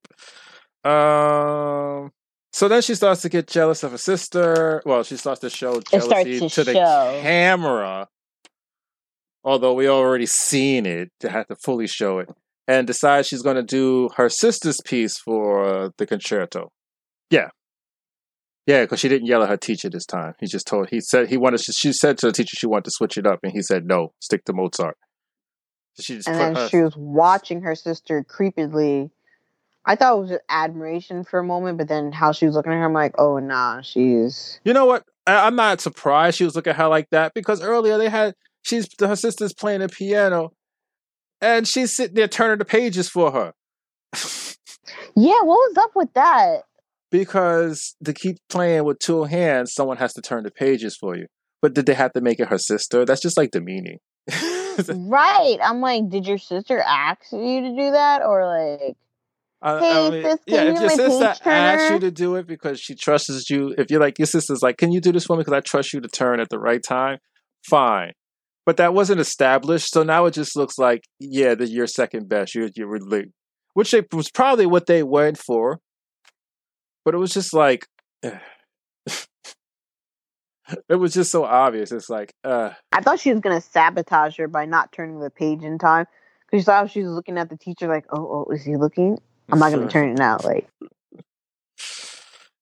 Um. So then she starts to get jealous of her sister. Well, she starts to show jealousy to to, the show. camera. Although we already seen it, to have to fully show it, and decides she's going to do her sister's piece for uh, the concerto. Yeah, yeah, because she didn't yell at her teacher this time. He just told. He said he wanted. She said to the teacher she wanted to switch it up, and he said no, stick to Mozart. She just And put then her- she was watching her sister creepily. I thought it was just admiration for a moment, but then how she was looking at her, I'm like, oh, nah, she's. You know what? I, I'm not surprised she was looking at her like that because earlier they had she's her sister's playing the piano, and she's sitting there turning the pages for her Yeah, what was up with that? because to keep playing with two hands, someone has to turn the pages for you. But did they have to make it her sister? That's just like demeaning. <laughs> Right. I'm like, did your sister ask you to do that? Or like, I- Hey, I mean, sis, yeah, if your sister asks you to do it because she trusts you, if you're like your sister's like, "Can you do this for me?" Because I trust you to turn at the right time. Fine, but that wasn't established, so now it just looks like, yeah, that you're second best. You're you're really, which they, was probably what they went for, but it was just like, <sighs> it was just so obvious. It's like, uh, I thought she was going to sabotage her by not turning the page in time. Because she thought she was looking at the teacher, like, oh, oh, is he looking? I'm not going to turn it out. Like,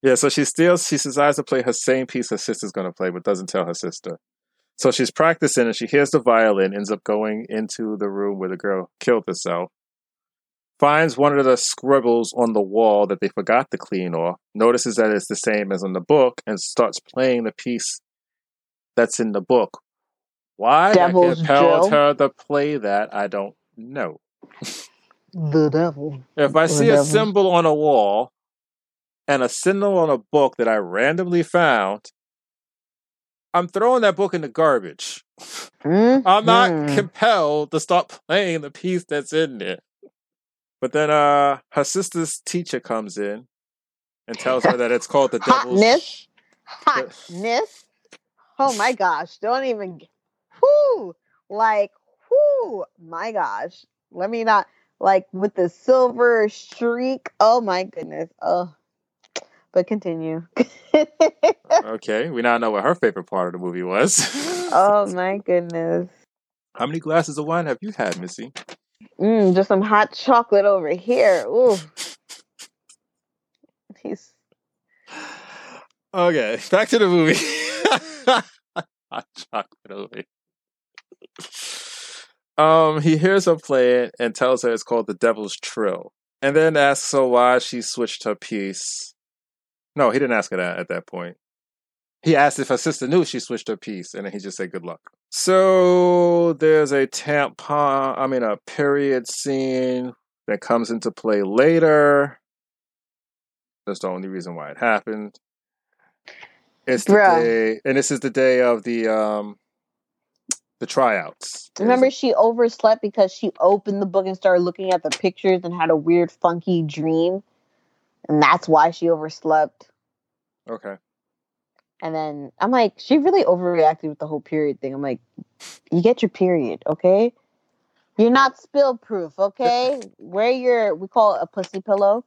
Yeah, so she steals, she decides to play her same piece her sister's going to play, but doesn't tell her sister. So she's practicing and she hears the violin, ends up going into the room where the girl killed herself, finds one of the scribbles on the wall that they forgot to clean off, notices that it's the same as in the book, and starts playing the piece that's in the book. Why that Devil's compelled Trill? her to play that, I don't know. <laughs> the devil. If I see a symbol on a wall and a symbol on a book that I randomly found, I'm throwing that book in the garbage. I'm not Mhm. compelled to stop playing the piece that's in there. But then uh her sister's teacher comes in and tells her that it's called the <laughs> devil's Hotness. Hotness. Oh my gosh. Don't even. Whoo. Like, whoo. My gosh. Let me not. Like, with the silver streak. Oh my goodness. Oh. But continue. <laughs> Okay, we now know what her favorite part of the movie was. oh <laughs> my goodness. How many glasses of wine have you had, Missy? Mm, just some hot chocolate over here. Ooh. He's <sighs> Okay, back to the movie. <laughs> Hot chocolate over here. Um, he hears her play it and tells her it's called the Devil's Trill, and then asks her why she switched her piece. No, he didn't ask her that at that point. He asked if her sister knew she switched her piece, and then he just said good luck. So there's a tampon, I mean a period scene that comes into play later. That's the only reason why it happened. It's the Bruh. day, and this is the day of the um the tryouts. remember she overslept because she opened the book and started looking at the pictures and had a weird funky dream. And that's why she overslept. Okay. And then I'm like, she really overreacted with the whole period thing. I'm like, you get your period, okay? You're not spill proof, okay? Wear your we call it a pussy pillow.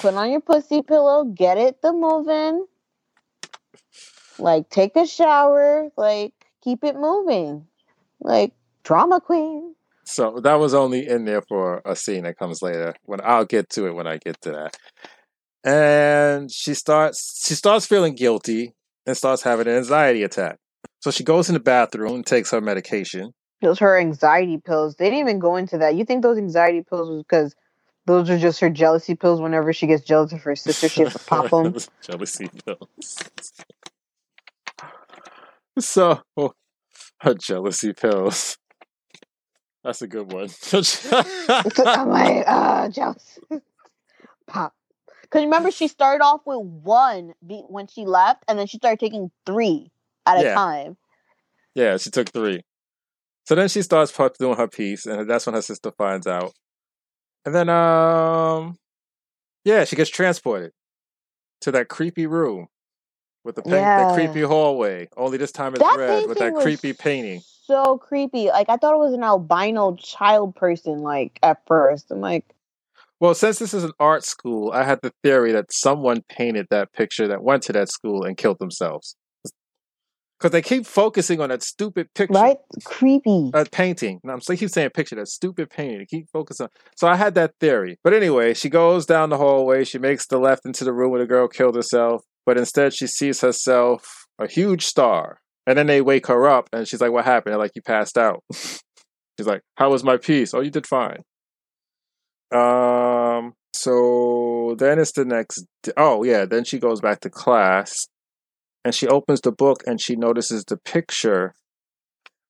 Put on your pussy pillow, get it the moving. Like take a shower, like keep it moving. Like drama queen. So that was only in there for a scene that comes later. When I'll get to it when I get to that. And she starts she starts feeling guilty and starts having an anxiety attack. So she goes in the bathroom and takes her medication. Those her anxiety pills. They didn't even go into that. You think those anxiety pills was because those are just her jealousy pills? Whenever she gets jealous of her sister, she has to pop <laughs> them. Jealousy pills. So, <laughs> her jealousy pills. That's a good one. <laughs> I'm like, uh, jealous. <laughs> Pop. Because remember, she started off with one be- when she left, and then she started taking three at a time. yeah, she took three. So then she starts doing her piece, and that's when her sister finds out. And then, um, yeah, she gets transported to that creepy room with the paint, Yeah. that creepy hallway. Only this time it's That red with that creepy painting. So creepy. Like I thought it was an albino child person. Like at first, I'm like, Well, since this is an art school, I had the theory that someone painted that picture that went to that school and killed themselves. Because they keep focusing on that stupid picture. right? Creepy. a painting. No, I'm so keep saying picture that stupid painting. They keep focusing. on. So I had that theory. But anyway, she goes down the hallway. She makes the left into the room where the girl killed herself. But instead, she sees herself a huge star. And then they wake her up, and she's like, "What happened?" They're like, "You passed out." <laughs> she's like, "How was my piece?" "Oh, you did fine." Um. So then it's the next. d- Oh yeah. Then she goes back to class, and she opens the book, and she notices the picture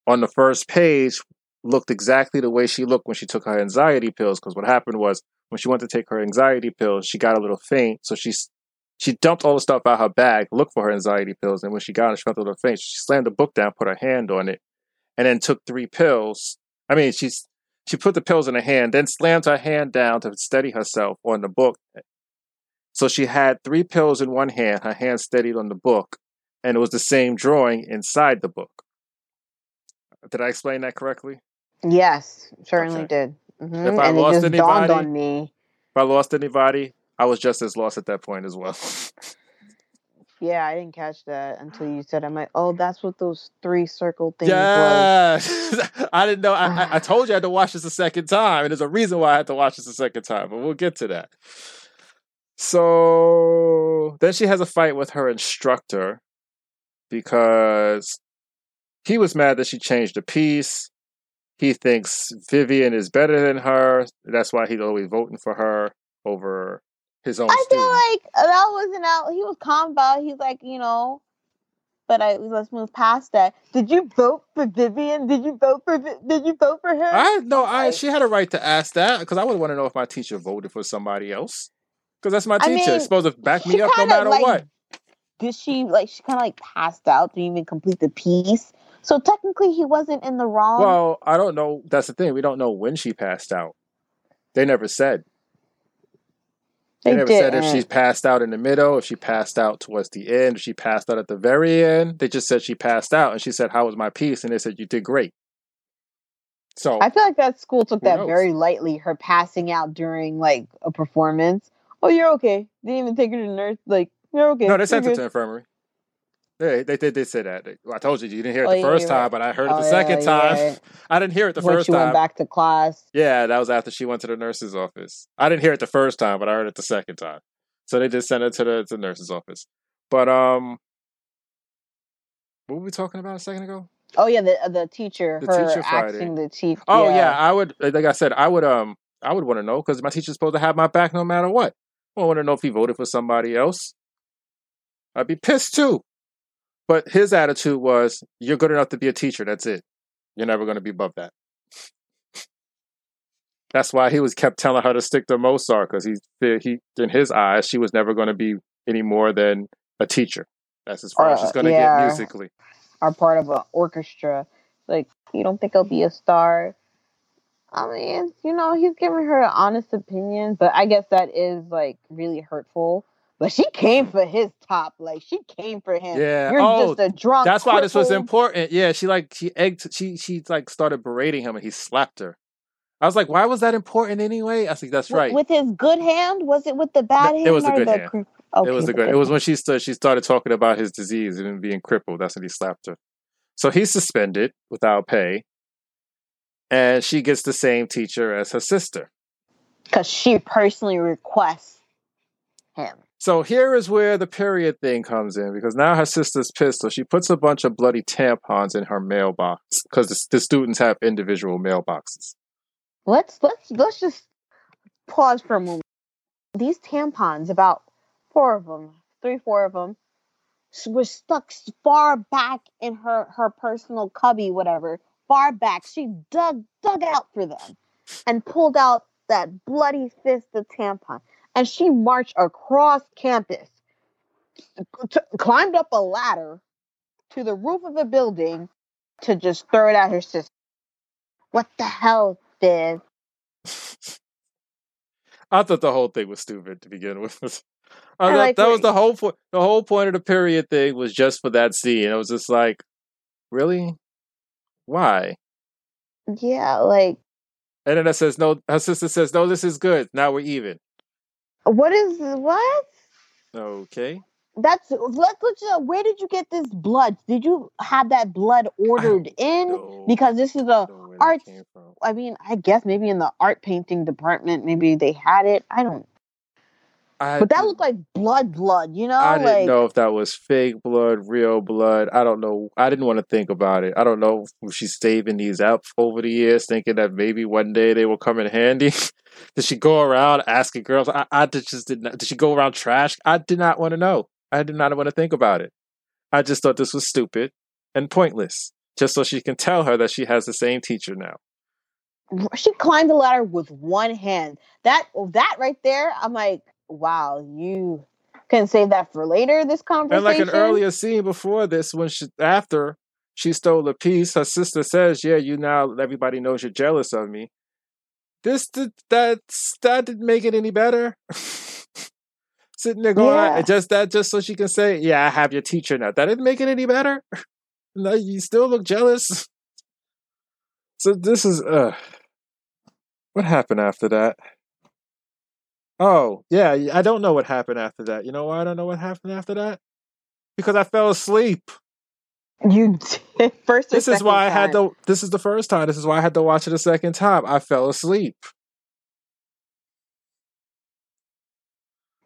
on the first page looked exactly the way she looked when she took her anxiety pills. Because what happened was when she went to take her anxiety pills, she got a little faint, so she she dumped all the stuff out of her bag, looked for her anxiety pills, and when she got it, she felt a little faint. She slammed the book down, put her hand on it, and then took three pills. I mean, she's she put the pills in her hand, then slammed her hand down to steady herself on the book. So she had three pills in one hand, her hand steadied on the book, and it was the same drawing inside the book. Did I explain that correctly? yes, certainly Okay. did. Mhm, If I And it lost just dawned anybody- on me. If I lost anybody, I was just as lost at that point as well. <laughs> Yeah, I didn't catch that until you said. I'm like, oh, that's what those three circle things yeah, <laughs> I didn't know. I, I, I <sighs> told you I had to watch this a second time, and there's a reason why I had to watch this a second time, but we'll get to that. So then she has a fight with her instructor because he was mad that she changed the piece. He thinks Vivian is better than her. That's why he's always voting for her over his own I feel like that wasn't out. He was calm about. it. He's like, you know, but I let's move past that. Did you vote for Vivian? Did you vote for? Did you vote for her? I no, I she had a right to ask that because I would want to know if my teacher voted for somebody else because that's my I teacher. mean, It's supposed to back me up no matter like, what. Did she like? She kind of like passed out. Didn't even complete the piece. So technically, he wasn't in the wrong. Well, I don't know. That's the thing. We don't know when she passed out. They never said. They, They never said if she passed out in the middle, if she passed out towards the end, if she passed out at the very end. They just said she passed out, and she said, "How was my piece?" And they said, "You did great." So I feel like that school took that knows? very lightly. Her passing out during like a performance. Oh, you're okay. They Didn't even take her to nurse. Like you're okay. no, they sent her to infirmary. They they did they, said that. I told you you didn't hear it Oh, the first time, right. but I heard it Oh, the yeah, second time. right. <laughs> I didn't hear it the when first she time. went back to class. Yeah, that was after she went to the nurse's office. I didn't hear it the first time, but I heard it the second time. So they just sent her to the, to the nurse's office. But um, what were we talking about a second ago? Oh yeah, the the teacher, The her teacher Friday. asking the teacher. Oh yeah. I would like I said, I would um, I would want to know because my teacher's supposed to have my back no matter what. I want to know if he voted for somebody else. I'd be pissed too. But his attitude was, "You're good enough to be a teacher. That's it. You're never going to be above that." That's why he was kept telling her to stick to Mozart because he, he, in his eyes, she was never going to be any more than a teacher. That's as far as Uh, she's going to yeah. get musically. are part of an orchestra. Like you don't think I'll be a star. I mean, you know, he's giving her an honest opinion, but I guess that is like really hurtful. But she came for his top, like she came for him. Yeah. You're Oh, just a drunk. That's why this was important. Yeah, she like she egged she she like started berating him and he slapped her. I was like, why was that important anyway? I think that's With- right. With his good hand, was it with the bad hand? It was the good the hand. cri- Okay, it was the good. It was when she she started talking about his disease and being crippled. That's when he slapped her. So he's suspended without pay, and she gets the same teacher as her sister. because she personally requests him. So here is where the period thing comes in because now her sister's pissed. So she puts a bunch of bloody tampons in her mailbox because the, the students have individual mailboxes. Let's let's let's just pause for a moment. These tampons, about four of them, three, four of them, were stuck far back in her her personal cubby, whatever. Far back, she dug dug out for them, and pulled out that bloody fist of tampon, and she marched across campus, t- climbed up a ladder to the roof of the building to just throw it at her sister. What the hell, Viv? I thought the whole thing was stupid to begin with. <laughs> I I like that was the whole point. The whole point of the period thing was just for that scene. It was just like, really, why? Yeah, like And then it says no. Her sister says no. This is good. Now we're even. What is what? Okay. That's let's let's uh, where did you get this blood? Did you have that blood ordered in? Because this is a know where that arts- came from. I mean, I guess maybe in the art painting department, maybe they had it. I don't. I But that looked like blood, blood. You know, I didn't know if that was fake blood, real blood. I don't know. I didn't want to think about it. I don't know if she's saving these up over the years, thinking that maybe one day they will come in handy. <laughs> did she go around asking girls? I, I just did not. Did she go around trash? I did not want to know. I did not want to think about it. I just thought this was stupid and pointless, just so she can tell her that she has the same teacher now. she climbed the ladder with one hand. That that right there, I'm like, wow, you can save that for later. This conversation. And like an earlier scene before this, when she after she stole a piece, her sister says, "Yeah, you now everybody knows you're jealous of me." This did that's that didn't make it any better. <laughs> Sitting there going, Yeah. just that, just so she can say, "Yeah, I have your teacher now." That didn't make it any better. <laughs> no, you still look jealous. <laughs> So this is uh, what happened after that? Oh yeah, I don't know what happened after that. You know why I don't know what happened after that? Because I fell asleep. you did <laughs> first. This is why I had to. This is the first time. This is why I had to watch it a second time. I fell asleep.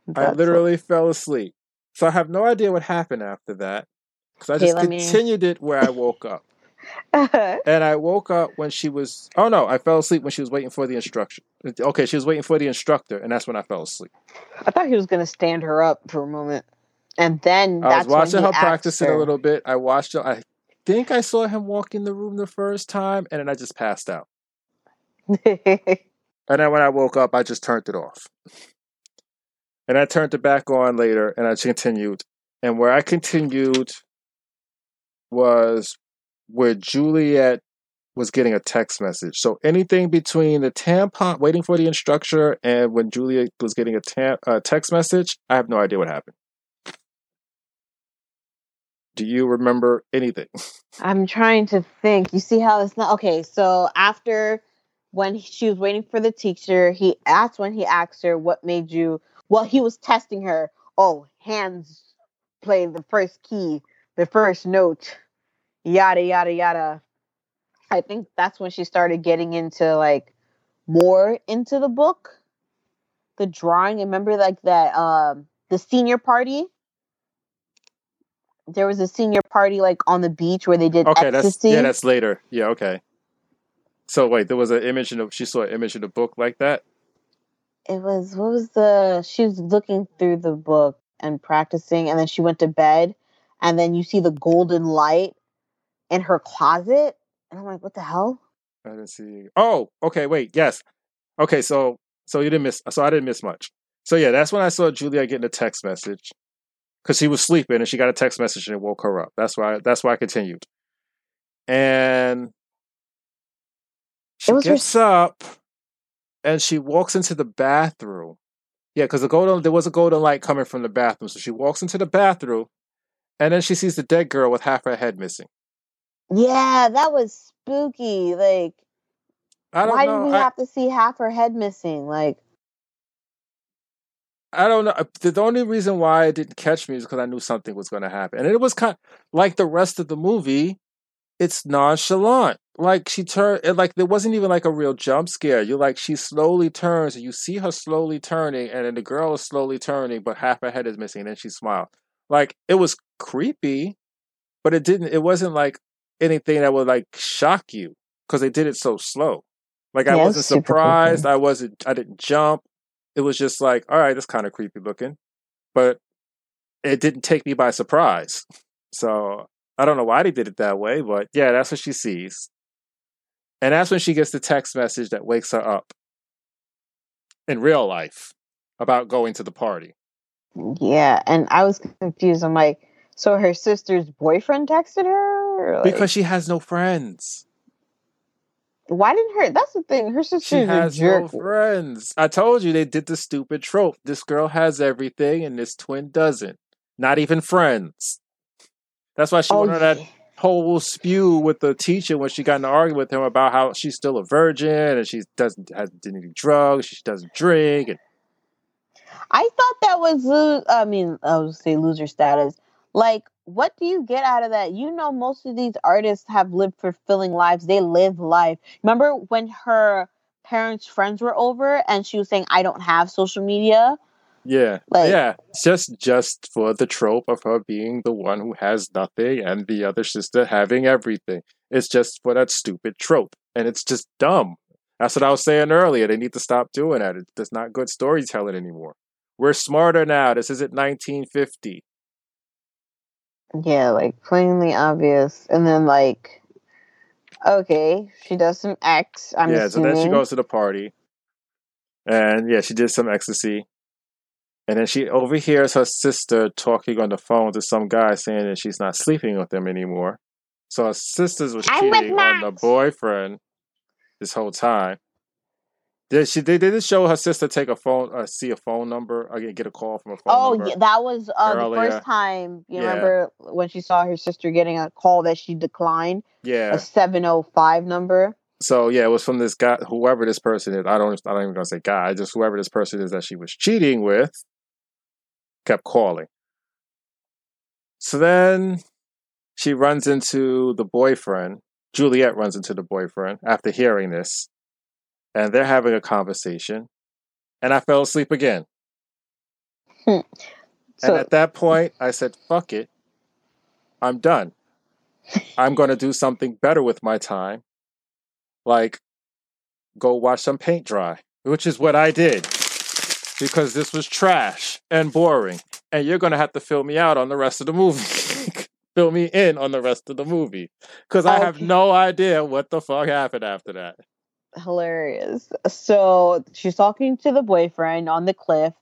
I That's literally fell asleep. So I have no idea what happened after that. Because I just let me- continued it where I woke up. What- And I woke up when she was. Oh no, I fell asleep when she was waiting for the instruction. Okay, she was waiting for the instructor, and that's when I fell asleep. I thought he was gonna stand her up for a moment, and then I that's was watching her he asked practice it a little bit. I watched her. I think I saw him walk in the room the first time, and then I just passed out. <laughs> And then when I woke up, I just turned it off. And I turned it back on later and I continued. And where I continued was where Juliet was getting a text message. So anything between the tampon, waiting for the instructor, and when Juliet was getting a tam- a text message, I have no idea what happened. Do you remember anything? <laughs> I'm trying to think. You see how it's not okay. So after when she was waiting for the teacher, he asked when he asked her what made you. Well, he was testing her. Oh, hands play the first key, the first note, yada yada yada. I think that's when she started getting into like more into the book, the drawing. Remember, like that um the senior party. There was a senior party like on the beach where they did Okay, that's yeah, that's later. Yeah, okay. So wait, there was an image in the she saw an image in the book like that. it was what was the she was looking through the book and practicing and then she went to bed and then you see the golden light in her closet and i'm like what the hell I didn't see. Oh, okay. Wait. Yes. Okay. So, so you didn't miss. So I didn't miss much. So yeah, that's when I saw Julia getting a text message because she was sleeping and she got a text message and it woke her up. That's why. That's why I continued. And she was her gets up and she walks into the bathroom. Yeah, because the golden there was a golden light coming from the bathroom, so she walks into the bathroom, and then she sees the dead girl with half her head missing. Yeah that was spooky like I don't why know. did we I- have to see half her head missing like I don't know. Uh, The only reason why it didn't catch me is because I knew something was going to happen, and it was kind like the rest of the movie. It's nonchalant. like she turned it like there wasn't even like a real jump scare. You're like she slowly turns and you see her slowly turning and then the girl is slowly turning but half her head is missing and then she smiled. Like it was creepy, but it didn't it wasn't like anything that would like shock you because they did it so slow. Like I Yeah, wasn't surprised. creepy. I wasn't I didn't jump. It was just like, all right, that's kind of creepy looking. But it didn't take me by surprise. So I don't know why they did it that way, but yeah, that's what she sees. And that's when she gets the text message that wakes her up in real life about going to the party. Yeah, and I was confused. I'm like, so her sister's boyfriend texted her? Like, Because she has no friends. why didn't her? That's the thing. Her a has no friends. I told you they did the stupid trope. This girl has everything and this twin doesn't. Not even friends. That's why she oh, went on that whole spew with the teacher when she got in an argument with him about how she's still a virgin and she doesn't has didn't do drugs, she doesn't drink, and I thought that was, I mean, I would say loser status. Like, what do you get out of that? You know, most of these artists have lived fulfilling lives. They live life. Remember when her parents' friends were over and she was saying, I don't have social media? yeah, Like- yeah, it's just just for the trope of her being the one who has nothing and the other sister having everything. It's just for that stupid trope, and it's just dumb. That's what I was saying earlier. They need to stop doing that. It's not good storytelling anymore. We're smarter now. This isn't 1950. Yeah, like plainly obvious. And then, like, okay, she does some X. I'm yeah, assuming. so then she goes to the party. And yeah, she did some ecstasy. And then she overhears her sister talking on the phone to some guy saying that she's not sleeping with him anymore. So her sisters was with cheating on the boyfriend this whole time. Did she they didn't show her sister take a phone uh, see a phone number or get a call from a phone Oh, number? yeah, that was uh, the first time. You Yeah. remember when she saw her sister getting a call that she declined? Yeah. A 705 number. So yeah, it was from this guy, whoever this person is. I don't, I don't even gonna say guy. Just whoever this person is that she was cheating with, kept calling. So then she runs into the boyfriend. Juliet runs into the boyfriend after hearing this, and they're having a conversation. And I fell asleep again. Hmm. and So, at that point, I said, "Fuck it, I'm done. I'm going to do something better with my time, like go watch some paint dry, which is what I did because this was trash and boring, and you're going to have to fill me out on the rest of the movie." <laughs> Fill me in on the rest of the movie because I have no idea what the fuck happened after that. Hilarious. So she's talking to the boyfriend on the cliff,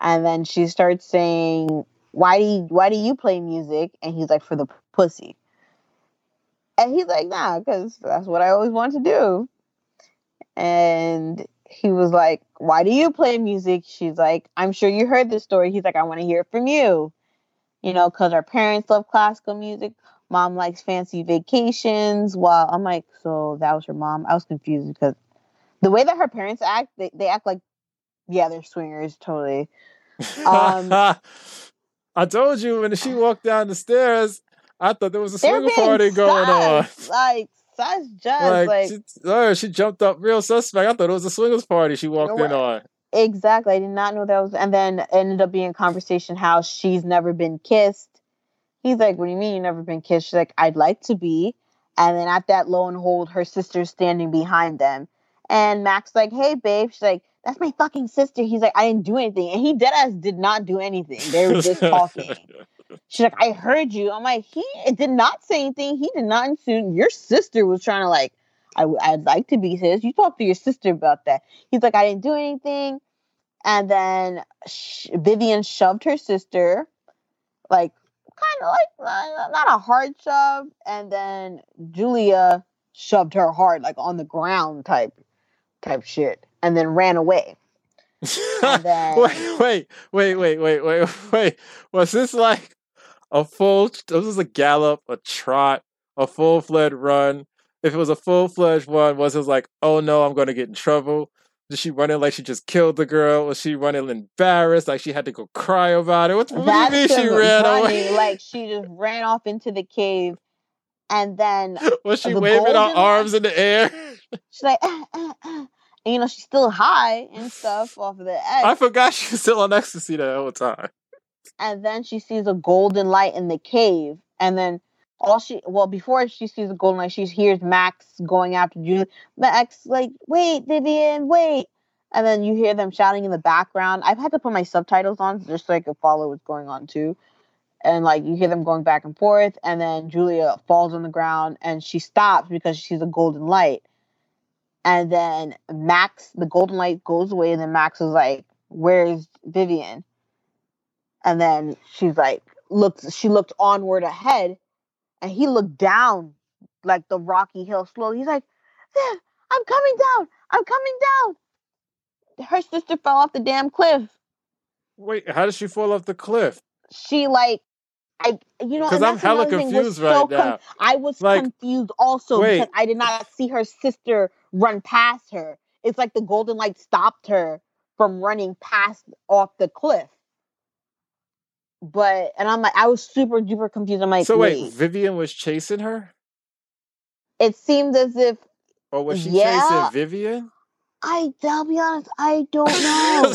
and then she starts saying, "Why do you, why do you play music?" And he's like, "For the pussy." And he's like, "Nah, because that's what I always wanted to do." And he was like, "Why do you play music?" She's like, "I'm sure you heard this story." He's like, "I want to hear it from you." You know, because our parents love classical music. Mom likes fancy vacations. While I'm like, so that was her mom. I was confused because the way that her parents act, they, they act like, yeah, they're swingers, totally. Um, <laughs> I told you when she walked down the stairs, I thought there was a swinger party going on. Like, sus just Like, like, she, oh, she jumped up real suspect. I thought it was a swingers party she walked in on. exactly. I did not know that was, and then ended up being a conversation how she's never been kissed. He's like, what do you mean you never been kissed? She's like, I'd like to be. And then at that lo and hold, her sister's standing behind them. And Mac's like, hey, babe. She's like, that's my fucking sister. He's like, I didn't do anything. And he deadass did not do anything. They were just talking. <laughs> She's like, I heard you. I'm like, he did not say anything. He did not insinuate. Your sister was trying to like, I, I'd like to be his. You talk to your sister about that. He's like, I didn't do anything. And then sh- Vivian shoved her sister, like, kind of like, uh, not a hard shove. And then Julia shoved her hard, like on the ground type, type shit. And then ran away. <laughs> Then- wait, wait, wait, wait, wait, wait, <laughs> wait. Was this like a full? Was this a gallop, a trot, a full fledged run? If it was a full fledged one, was it like, oh no, I'm going to get in trouble? Did she run in like she just killed the girl? Was she running embarrassed, like she had to go cry about it? What, what do you mean she ran funny. away? Like she just ran off into the cave and then <laughs> Was she The waving her arms in the air? <laughs> she's like, "Ah, ah, ah." and you know she's still high and stuff <laughs> off of the edge. I forgot she was still on ecstasy the whole time. and then she sees a golden light in the cave and then all she well before she sees the golden light she hears max going after julie. Max like wait vivian wait. And then you hear them shouting in the background. I've had to put my subtitles on just so i could follow what's going on too. And like you hear them going back and forth and then julia falls on the ground and she stops because she sees a golden light. And then max the golden light goes away and then max is like where's vivian? And then she's like looked she looked onward ahead and he looked down like the rocky hill slowly he's like i'm coming down i'm coming down her sister fell off the damn cliff Wait, how did she fall off the cliff? she like I, you know, 'Cause and I'm hella confused so right con- now. I was Like, confused also wait. because I did not see her sister run past her. It's like the golden light stopped her from running past off the cliff. But and I'm like, I was super duper confused. I'm like, so wait, wait. Vivian was chasing her? It seemed as if Or was she Yeah. chasing Vivian? I, I'll be honest, I <laughs> don't know.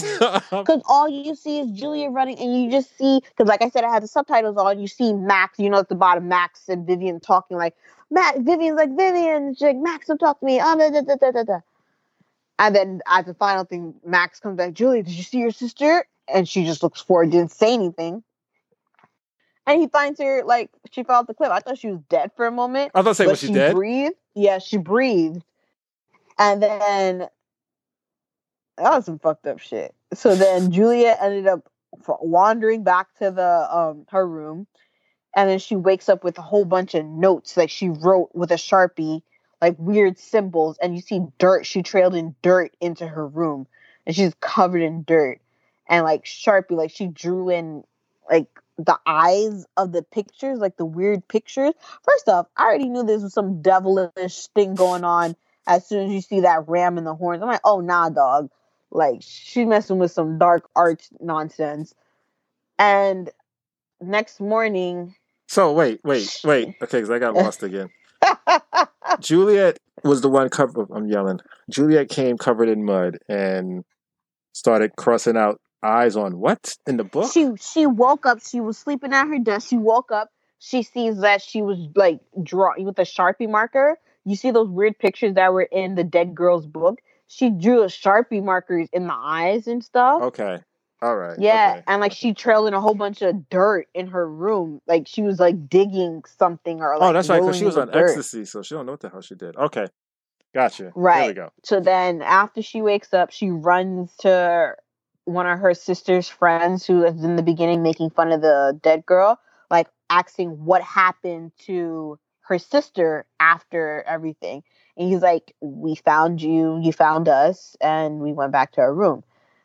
Because all you see is Julia running, and you just see, because like I said, I had the subtitles on. You see Max, you know, at the bottom, Max and Vivian talking like, Max, Vivian's like, Vivian, she's like, Max, don't talk to me. Ah, da, da, da, da, da, da. And then as the final thing, Max comes back, Julia, did you see your sister? And she just looks forward, didn't say anything. And he finds her, like, she fell off the cliff. I thought she was dead for a moment. I thought say, was she dead? breathed. Yeah, she breathed. And then that was some fucked up shit. So then <laughs> Julia ended up wandering back to the um her room, and then she wakes up with a whole bunch of notes that she wrote with a sharpie, like weird symbols, and you see dirt. She trailed in dirt into her room, and she's covered in dirt, and like sharpie, like she drew in like the eyes of the pictures, like the weird pictures. First off, I already knew this was some devilish thing going on as soon as you see that ram in the horns. I'm like, oh nah, dog. Like she's messing with some dark arts nonsense. And next morning, So wait, wait, wait. Okay, because I got lost <laughs> again. Juliet was the one covered. I'm yelling. Juliet came covered in mud and started crossing out eyes on what in the book? she she woke up. She was sleeping at her desk. She woke up. She sees that she was like drawing with a sharpie marker. You see those weird pictures that were in the dead girl's book. She drew a sharpie markers in the eyes and stuff. okay, all right. Yeah, okay. and like she trailed in a whole bunch of dirt in her room. Like she was like digging something or oh, like oh, that's right. Because she was on dirt. ecstasy, so she don't know what the hell she did. Okay, gotcha. Right. There we go. So then after she wakes up, she runs to one of her sister's friends who was in the beginning making fun of the dead girl, like asking what happened to her sister after everything. And he's like, We found you, you found us, and we went back to our room.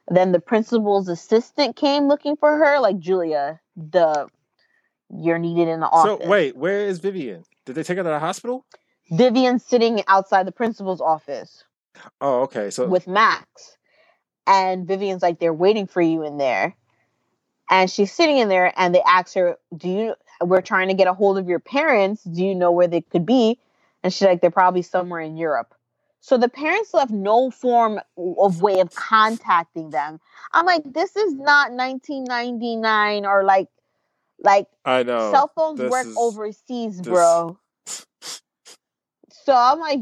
Then the principal's assistant came looking for her, like Julia, the you're needed in the office. So wait, where is Vivian? Did they take her to the hospital? Vivian's sitting outside the principal's office. Oh, okay. So with Max. And Vivian's like, they're waiting for you in there. And she's sitting in there and they ask her, Do you we're trying to get a hold of your parents. Do you know where they could be? And she's like, They're probably somewhere in Europe. So the parents left no form of way of contacting them. I'm like, this is not 1999 or like like I know. cell phones this work is- overseas, this- bro. <laughs> So I'm like,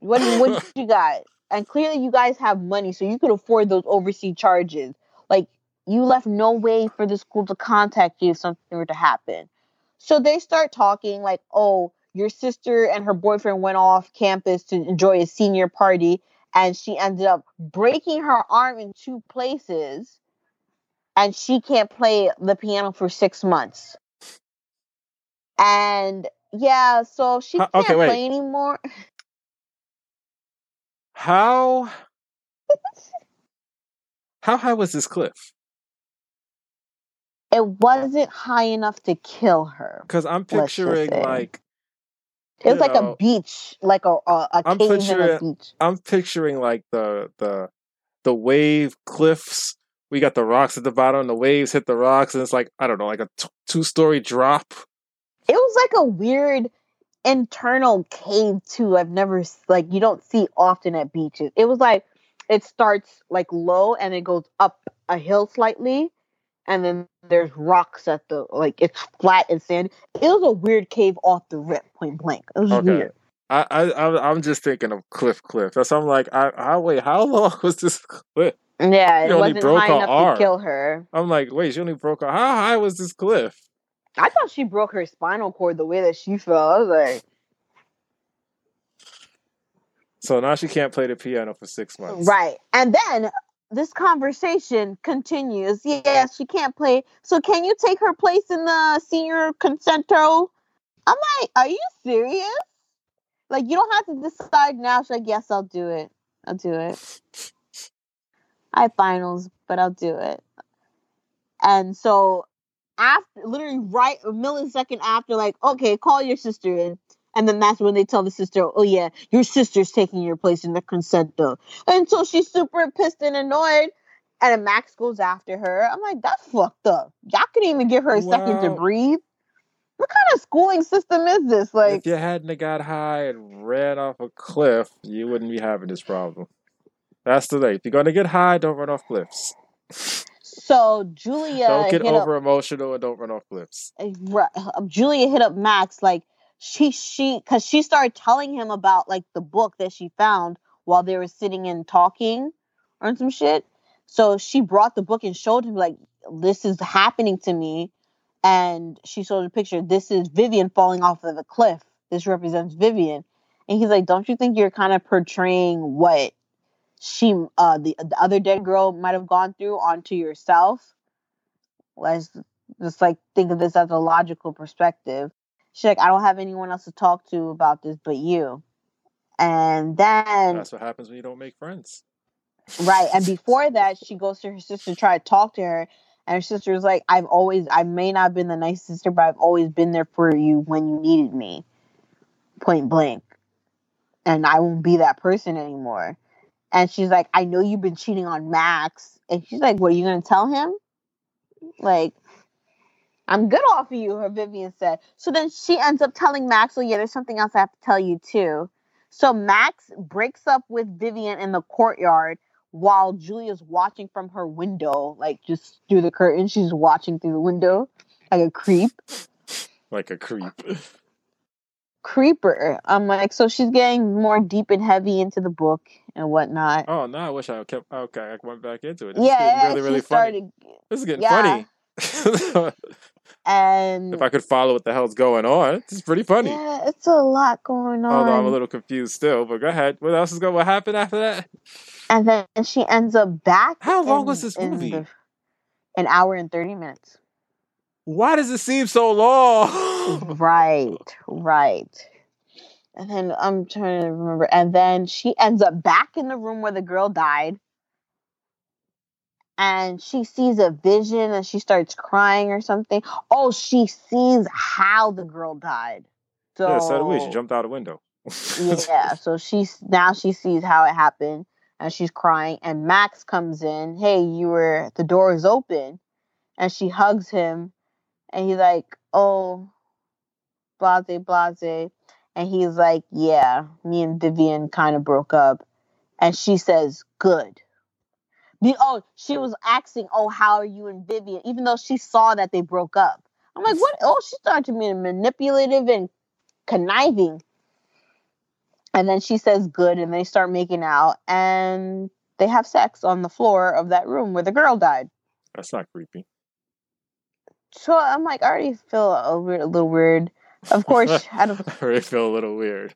what what did <laughs> you got? And clearly, you guys have money, so you could afford those overseas charges. Like, you left no way for the school to contact you if something were to happen. So they start talking like, oh, your sister and her boyfriend went off campus to enjoy a senior party, and she ended up breaking her arm in two places, and she can't play the piano for six months. And yeah, so she can't okay, play anymore. <laughs> How how high was this cliff? It wasn't high enough to kill her. Because I'm picturing like It was You like know, a beach, like a a, a I'm in a picturing- beach. I'm picturing like the the the wave cliffs. We got the rocks at the bottom. and The waves hit the rocks, and it's like I don't know, like a t- two story drop. It was like a weird internal cave too. I've never like you don't see often at beaches. It was like it starts like low and it goes up a hill slightly, and then there's rocks at the like it's flat and sandy. It was a weird cave off the rip, point blank. It was Okay. weird. I, I I'm just thinking of Cliff Cliff. That's I'm like, I, I wait, how <laughs> long was this cliff? Yeah, it only wasn't broke high enough arm. to kill her. I'm like, wait, she only broke her. How high was this cliff? I thought she broke her spinal cord the way that she fell. I was like, So now she can't play the piano for six months. right. And then this conversation continues. Yes, she can't play. So can you take her place in the senior concerto? I'm like, are you serious? Like you don't have to decide now. She's like, yes, I'll do it. I'll do it. I have finals, but I'll do it. And so after literally right a millisecond after, like, okay, call your sister in. And then that's when they tell the sister, oh yeah, your sister's taking your place in the concerto. And so she's super pissed and annoyed. And Max goes after her. I'm like, that's fucked up. Y'all couldn't even give her a second to breathe. What kind of schooling system is this? Like, if you hadn't got high and ran off a cliff, you wouldn't be having this problem. That's the thing. If you're gonna get high, don't run off cliffs. <laughs> so Julia don't get hit up over emotional and don't run off cliffs. uh, Ru- uh, Julia hit up Max like she she because she started telling him about like the book that she found while they were sitting and talking or some shit. So she brought the book and showed him like this is happening to me, and she showed a picture. This is Vivian falling off of the cliff. This represents Vivian, and he's like, "Don't you think you're kind of portraying what she uh the, the other dead girl might have gone through onto yourself?" Let's just like think of this as a logical perspective. She's like, I don't have anyone else to talk to about this but you. And then, That's what happens when you don't make friends. right, and <laughs> before that, she goes to her sister to try to talk to her. And her sister's like, I've always, I may not have been the nice sister, but I've always been there for you when you needed me, point blank. And I won't be that person anymore. And she's like, I know you've been cheating on Max. And she's like, What are you going to tell him? Like, I'm good off of you, her Vivian said. So then she ends up telling Max, oh yeah, there's something else I have to tell you too. So Max breaks up with Vivian in the courtyard while Julia's watching from her window, like just through the curtain. She's watching through the window like a creep. Like a creep. <laughs> Creeper. I'm like, so she's getting more deep and heavy into the book and whatnot. Oh no, I wish I kept okay, I went back into it. This yeah, really, really funny. started This is getting yeah. funny. and <laughs> if I could follow what the hell's going on, this is pretty funny. yeah, it's a lot going on. Although I'm a little confused still, but go ahead. What else is going? What happened after that? and then she ends up back. How long was this movie? the- an hour and thirty minutes. Why does it seem so long? <laughs> right, right. And then I'm trying to remember. And then she ends up back in the room where the girl died. And she sees a vision and she starts crying or something. Oh, she sees how the girl died. So yeah, so do we. She jumped out of a window. yeah, <laughs> so she's now she sees how it happened and she's crying and Max comes in, "Hey, you were the door is open." And she hugs him and he's like, "Oh, blase blase." And he's like, "Yeah, me and Vivian kind of broke up." And she says, "Good." The, oh, she was asking, "Oh, how are you and Vivian?" Even though she saw that they broke up. I'm like, "What?" Oh, she started to be manipulative and conniving. And then she says good, and they start making out, and they have sex on the floor of that room where the girl died. That's not creepy. So I'm like, I already feel a, weird, a little weird. Of <laughs> course, I don't, I feel a little weird.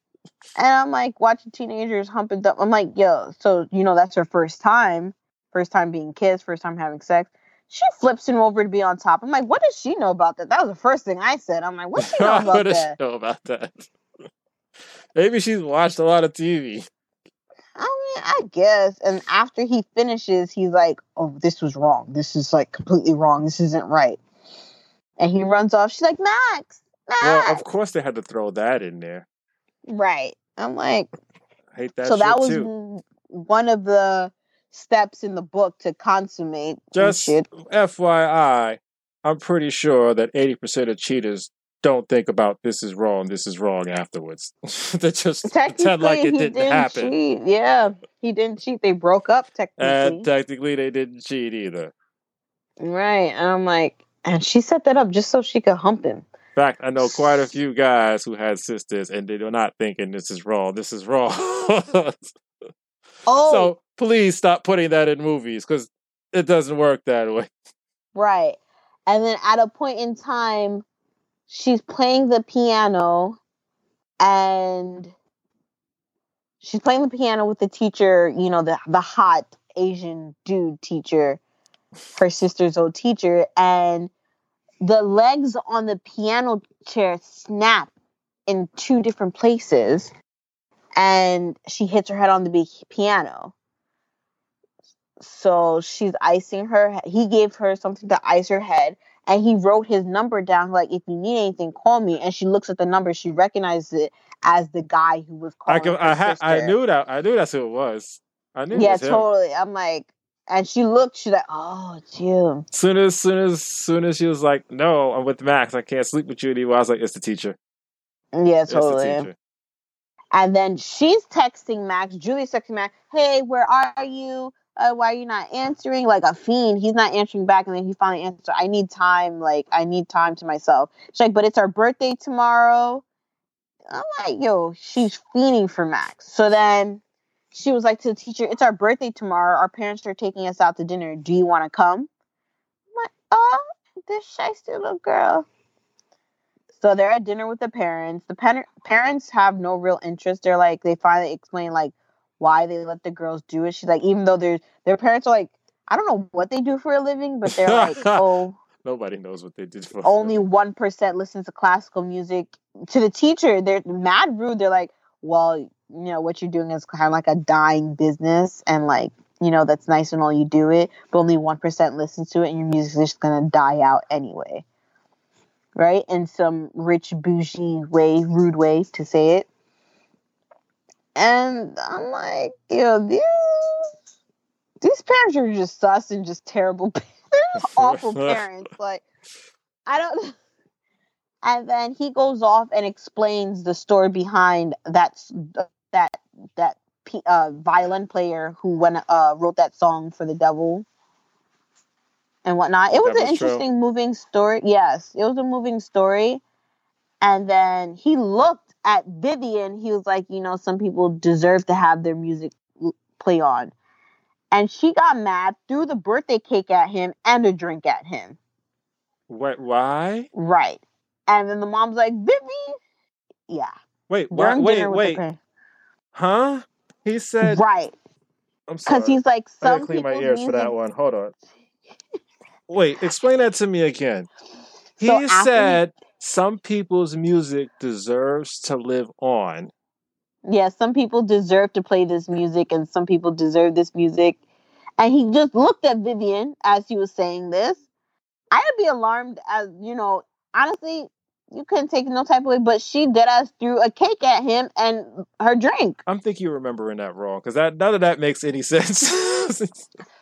and I'm like watching teenagers humping. Th- I'm like, yo, so you know that's her first time, first time being kissed, first time having sex. She flips him over to be on top. I'm like, what does she know about that? That was the first thing I said. I'm like, what does <laughs> she know what about does she that? know about that? Maybe she's watched a lot of TV. I mean, I guess. And after he finishes, he's like, "Oh, this was wrong. This is like completely wrong. This isn't right." And he runs off. She's like, "Max, Max." Well, ah! of course they had to throw that in there. right. I'm like, I hate that so that was too. one of the steps in the book to consummate Just shit. FYI, I'm pretty sure that 80% of cheaters don't think about this is wrong, this is wrong afterwards. <laughs> they just pretend like it didn't, didn't happen. cheat. Yeah, he didn't cheat. They broke up technically. And technically, they didn't cheat either. right. And I'm like, and she set that up just so she could hump him. Fact, I know quite a few guys who had sisters, and they are not thinking this is wrong. This is wrong. <laughs> Oh, So please stop putting that in movies because it doesn't work that way. right. And then at a point in time, she's playing the piano and she's playing the piano with the teacher, you know, the the hot Asian dude teacher, her sister's old teacher, and the legs on the piano chair snap in two different places and she hits her head on the piano. So she's icing her. He gave her something to ice her head, and he wrote his number down. Like, if you need anything, call me. And she looks at the number. She recognizes it as the guy who was I calling. can, her I, ha- I knew that. I knew that's who it was. I knew. it Yeah, totally. I'm like, and she looked. She's like, "Oh, it's you." Soon as, soon as, soon as she was like, "No, I'm with Max. I can't sleep with you anymore." I was like, "It's the teacher. Yeah, It's the totally. teacher." And then she's texting Max. Julie's texting Max, "Hey, where are you? Uh, why are you not answering?" Like a fiend. He's not answering back, and then he finally answers. I need time. Like I need time to myself. She's like, "But it's our birthday tomorrow." I'm like, "Yo, she's fiending for Max." So then she was like to the teacher, "It's our birthday tomorrow. Our parents are taking us out to dinner. Do you want to come?" I'm like, "Oh, this shiesty little girl." So they're at dinner with the parents. The par- parents have no real interest. They're like, they finally explain like why they let the girls do it. She's like, even though their their parents are like, I don't know what they do for a living, but they're like, <laughs> oh, Nobody knows what they did for. only one percent listens to classical music. To the teacher, they're mad rude. They're like, well, you know, what you're doing is kind of like a dying business, and like, you know, that's nice and all you do it, but only one percent listens to it, and your music's just gonna die out anyway. Right? In some rich bougie way, rude way to say it. And I'm like, you know, these these parents are just sus and just terrible. <laughs> They're <laughs> awful parents. Like, I don't. <laughs> And then he goes off and explains the story behind that that that uh, violin player who went uh, wrote that song for the devil and whatnot. It was an interesting, moving story. Yes, it was a moving story. And then he looked at Vivian. He was like, you know, some people deserve to have their music play on. And she got mad, threw the birthday cake at him and a drink at him. What? Why? Right. And then the mom's like, Vivi. Yeah. Wait. Why, wait. Wait. The parents. Huh? He said. Right. I'm sorry. Because he's like, I gotta clean my ears for that one. Hold on. Wait, explain that to me again. He So after he- said some people's music deserves to live on. Yeah, some people deserve to play this music and some people deserve this music. And he just looked at Vivian as he was saying this. I'd be alarmed as, you know, honestly, you couldn't take no type of way, but she did ass threw a cake at him and her drink. I'm thinking you're remembering that wrong because that none of that makes any <laughs> sense.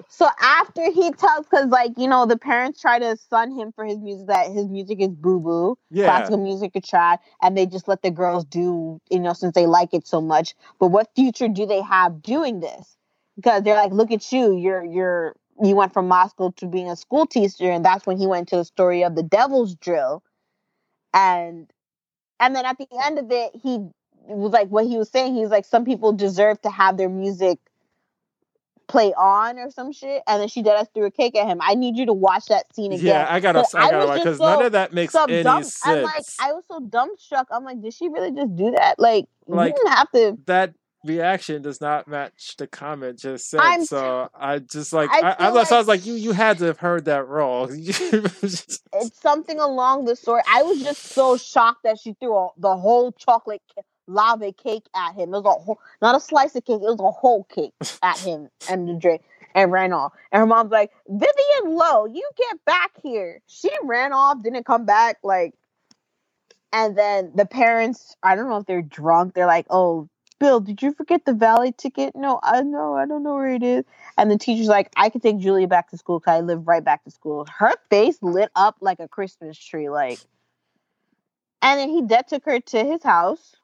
So after he tells, because like you know, the parents try to sun him for his music that his music is boo boo, yeah, classical music is trash, and they just let the girls do, you know, since they like it so much. But what future do they have doing this? Because they're like, look at you, you're you're you went from Moscow to being a school teacher, and that's when he went to the story of the Devil's Trill, and and then at the end of it, he was like what he was saying. He was like, some people deserve to have their music play on or some shit, and then she did us through a cake at him. I need you to watch that scene again. yeah. I gotta, I gotta watch because so- none of that makes so any dumb. sense. I'm like, I was so dumbstruck. I'm like, did she really just do that? Like, Like- you didn't have to. that reaction does not match the comment just said. I'm- so I just like, I I, I, feel I, was like- like, you, you had to have heard that wrong. <laughs> It's something along the sort. I was just so shocked that she threw a, the whole chocolate lava cake at him. It was a whole, not a slice of cake. It was a whole cake at him and the drink and ran off. And her mom's like, Vivian Lowe, you get back here. She ran off, didn't come back. Like, and then the parents, I don't know if they're drunk. They're like, oh, Bill, did you forget the valet ticket? No, I know. I don't know where it is. And the teacher's like, I can take Julia back to school because I live right back to school. Her face lit up like a Christmas tree. Like, And then he dead took her to his house.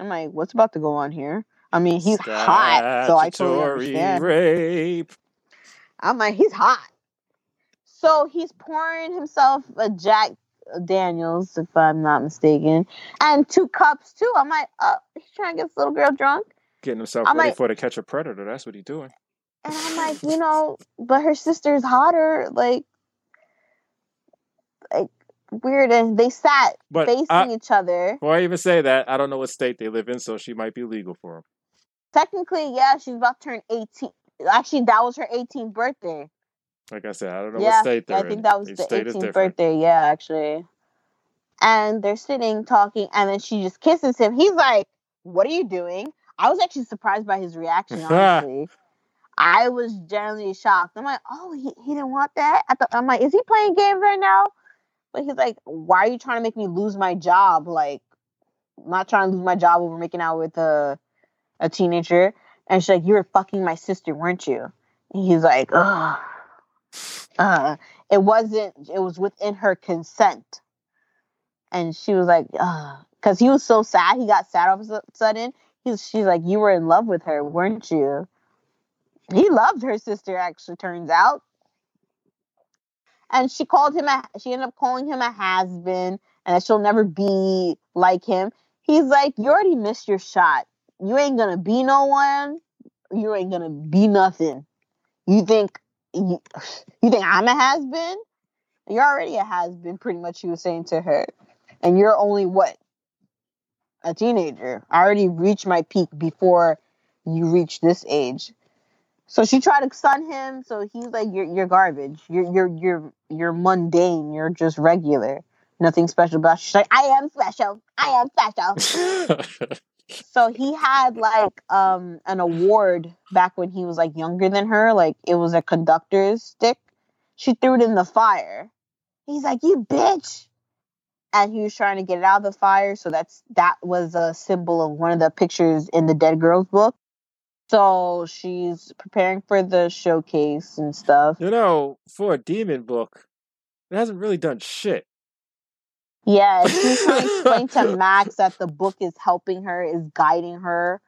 I'm like, what's about to go on here? I mean, he's hot, so I totally Statutory understand. rape. I'm like, he's hot. So he's pouring himself a Jack Daniels, if I'm not mistaken, and two cups too. I'm like, uh, he's trying to get this little girl drunk. Getting himself I'm ready like- for to catch a predator. That's what he's doing. And I'm like, you know, but her sister's hotter, like, like weird. And they sat But facing I, each other. before I even say that, I don't know what state they live in, so she might be legal for him. Technically, yeah, she's about to turn 18. Actually, that was her 18th birthday. Like I said, I don't know yeah, what state they're I in. think that was Each the 18th birthday. Yeah, actually. And they're sitting talking, and then she just kisses him. He's like, "What are you doing?" I was actually surprised by his reaction. <laughs> Honestly, I was genuinely shocked. I'm like, "Oh, he, he didn't want that." I thought, I'm like, "Is he playing games right now?" But he's like, "Why are you trying to make me lose my job?" Like, I'm not trying to lose my job over making out with a a teenager. And she's like, "You were fucking my sister, weren't you?" And he's like, "Ugh." Uh, it wasn't it was within her consent. And she was like because he was so sad he got sad all of a sudden. He's she's like you were in love with her weren't you? He loved her sister actually turns out. And she called him a she ended up calling him a has-been and that she'll never be like him. He's like you already missed your shot. You ain't gonna be no one. You ain't gonna be nothing. You think you, you think I'm a has been? You're already a has been, pretty much, she was saying to her. And you're only what? A teenager. I already reached my peak before you reach this age. So she tried to stun him, so he's like, You're you're garbage. You're you're you're you're mundane, you're just regular. Nothing special about you. She's like, I am special. I am special. <laughs> So he had like um an award back when he was like younger than her. Like it was a conductor's stick. She threw it in the fire. He's like, "You bitch!" And he was trying to get it out of the fire. So that's that was a symbol of one of the pictures in the Dead Girls book. So she's preparing for the showcase and stuff. you know, for a demon book, it hasn't really done shit. Yeah, she's <laughs> trying to explain to Max that the book is helping her, is guiding her.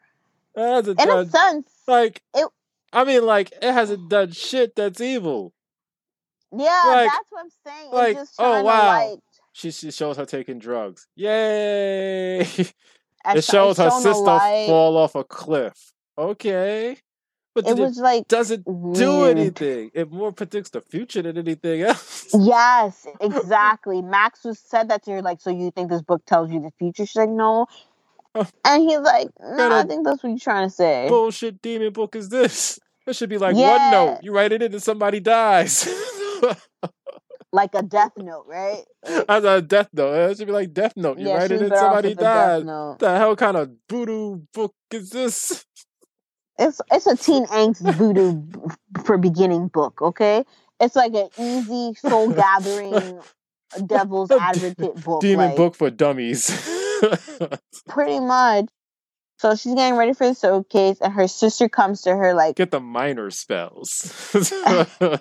It In a sense, like it- I mean, like it hasn't done shit that's evil. yeah, Like- that's what I'm saying. like, it's just oh, wow. to like She she shows her taking drugs. Yay! <laughs> It shows her sister fall off a cliff. Okay, but It did it, was like doesn't do anything. It more predicts the future than anything else. <laughs> Yes, <laughs> exactly. Max was said that to her, like, so you think this book tells you the future? She's like, no. And he's like, no, Kinda I think that's what you're trying to say. Bullshit demon book is this? It should be like one note. You write it in and somebody dies. <laughs> Like a death note, right? As a death note. It should be like death note. You yeah, write it and in somebody dies. the hell kind of voodoo book is this? It's it's a <laughs> teen angst voodoo for beginning book, okay? It's like an easy soul gathering uh, devil's <laughs> advocate book. Demon like, book for dummies. <laughs> Pretty much. So she's getting ready for the showcase, and her sister comes to her like, Get the minor spells. the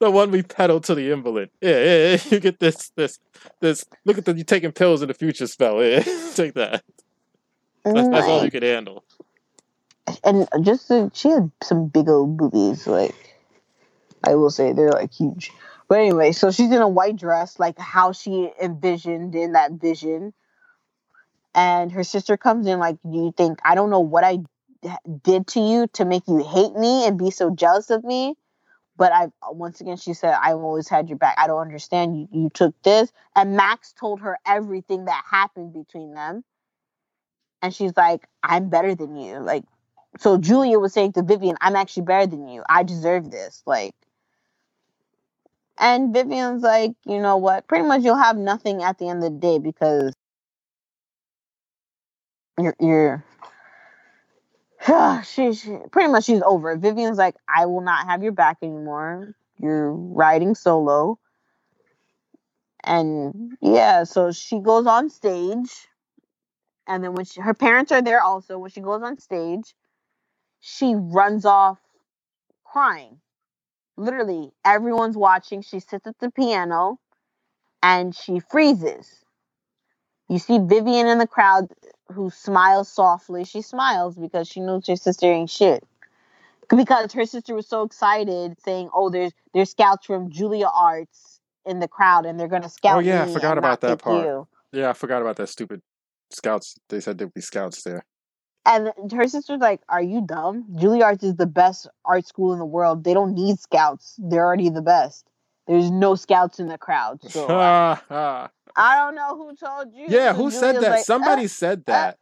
one we peddle to the invalid. Yeah, yeah, yeah. You get this, this, this. Look at the you taking pills in the future spell. Yeah, take that. That's, that's all you can handle. and just uh, she had some big old boobies. Like I will say, they're like huge. But anyway, so she's in a white dress, like how she envisioned in that vision. And her sister comes in, like, do you think I don't know what I did to you to make you hate me and be so jealous of me? But I once again, she said, I've always had your back. I don't understand. You you took this, and Max told her everything that happened between them. And she's like, I'm better than you. Like, so Julia was saying to Vivian, I'm actually better than you. I deserve this. Like, and Vivian's like, you know what? Pretty much you'll have nothing at the end of the day because you're, you're, <sighs> she, she, pretty much she's over. Vivian's like, I will not have your back anymore. You're riding solo. And yeah, so she goes on stage. And then when she, her parents are there also, when she goes on stage, she runs off crying. Literally, everyone's watching. She sits at the piano and she freezes. You see Vivian in the crowd who smiles softly. She smiles because she knows her sister ain't shit. Because her sister was so excited, saying, "Oh, there's there's scouts from Juilliards in the crowd, and they're gonna oh, scout." Oh, yeah, I forgot about that part. You. Yeah, I forgot about that stupid scouts. They said there'd be scouts there. And her sister's like, "Are you dumb? Juilliard is the best art school in the world. They don't need scouts. They're already the best. There's no scouts in the crowd. So I, <laughs> I don't know who told you. So who said that? like, Somebody "Uh, said that.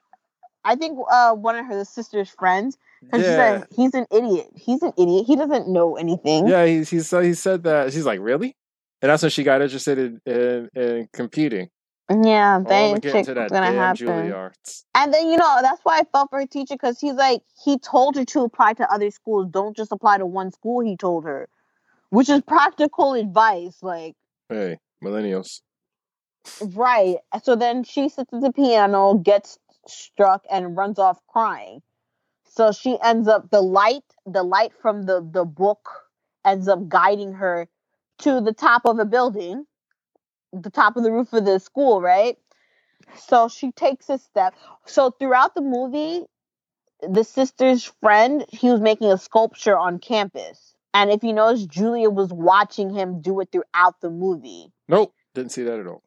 I think uh, one of her sister's friends. And she yeah, said, "He's an idiot. He's an idiot. He doesn't know anything." yeah. He he said he said that. She's like, really? And that's when she got interested in in, in competing. Yeah, Oh, that gonna ain't get shit into that gonna happen. Juilliards. And then you know that's why I felt for her teacher because he's like he told her to apply to other schools. Don't just apply to one school. He told her, which is practical advice. Like Hey, millennials. right. So then she sits at the piano, gets struck, and runs off crying. So she ends up the light, the light from the the book ends up guiding her to the top of a building, the top of the roof of the school, right? So she takes a step. So throughout the movie, the sister's friend, he was making a sculpture on campus. And if you notice, Julia was watching him do it throughout the movie. Nope, didn't see that at all.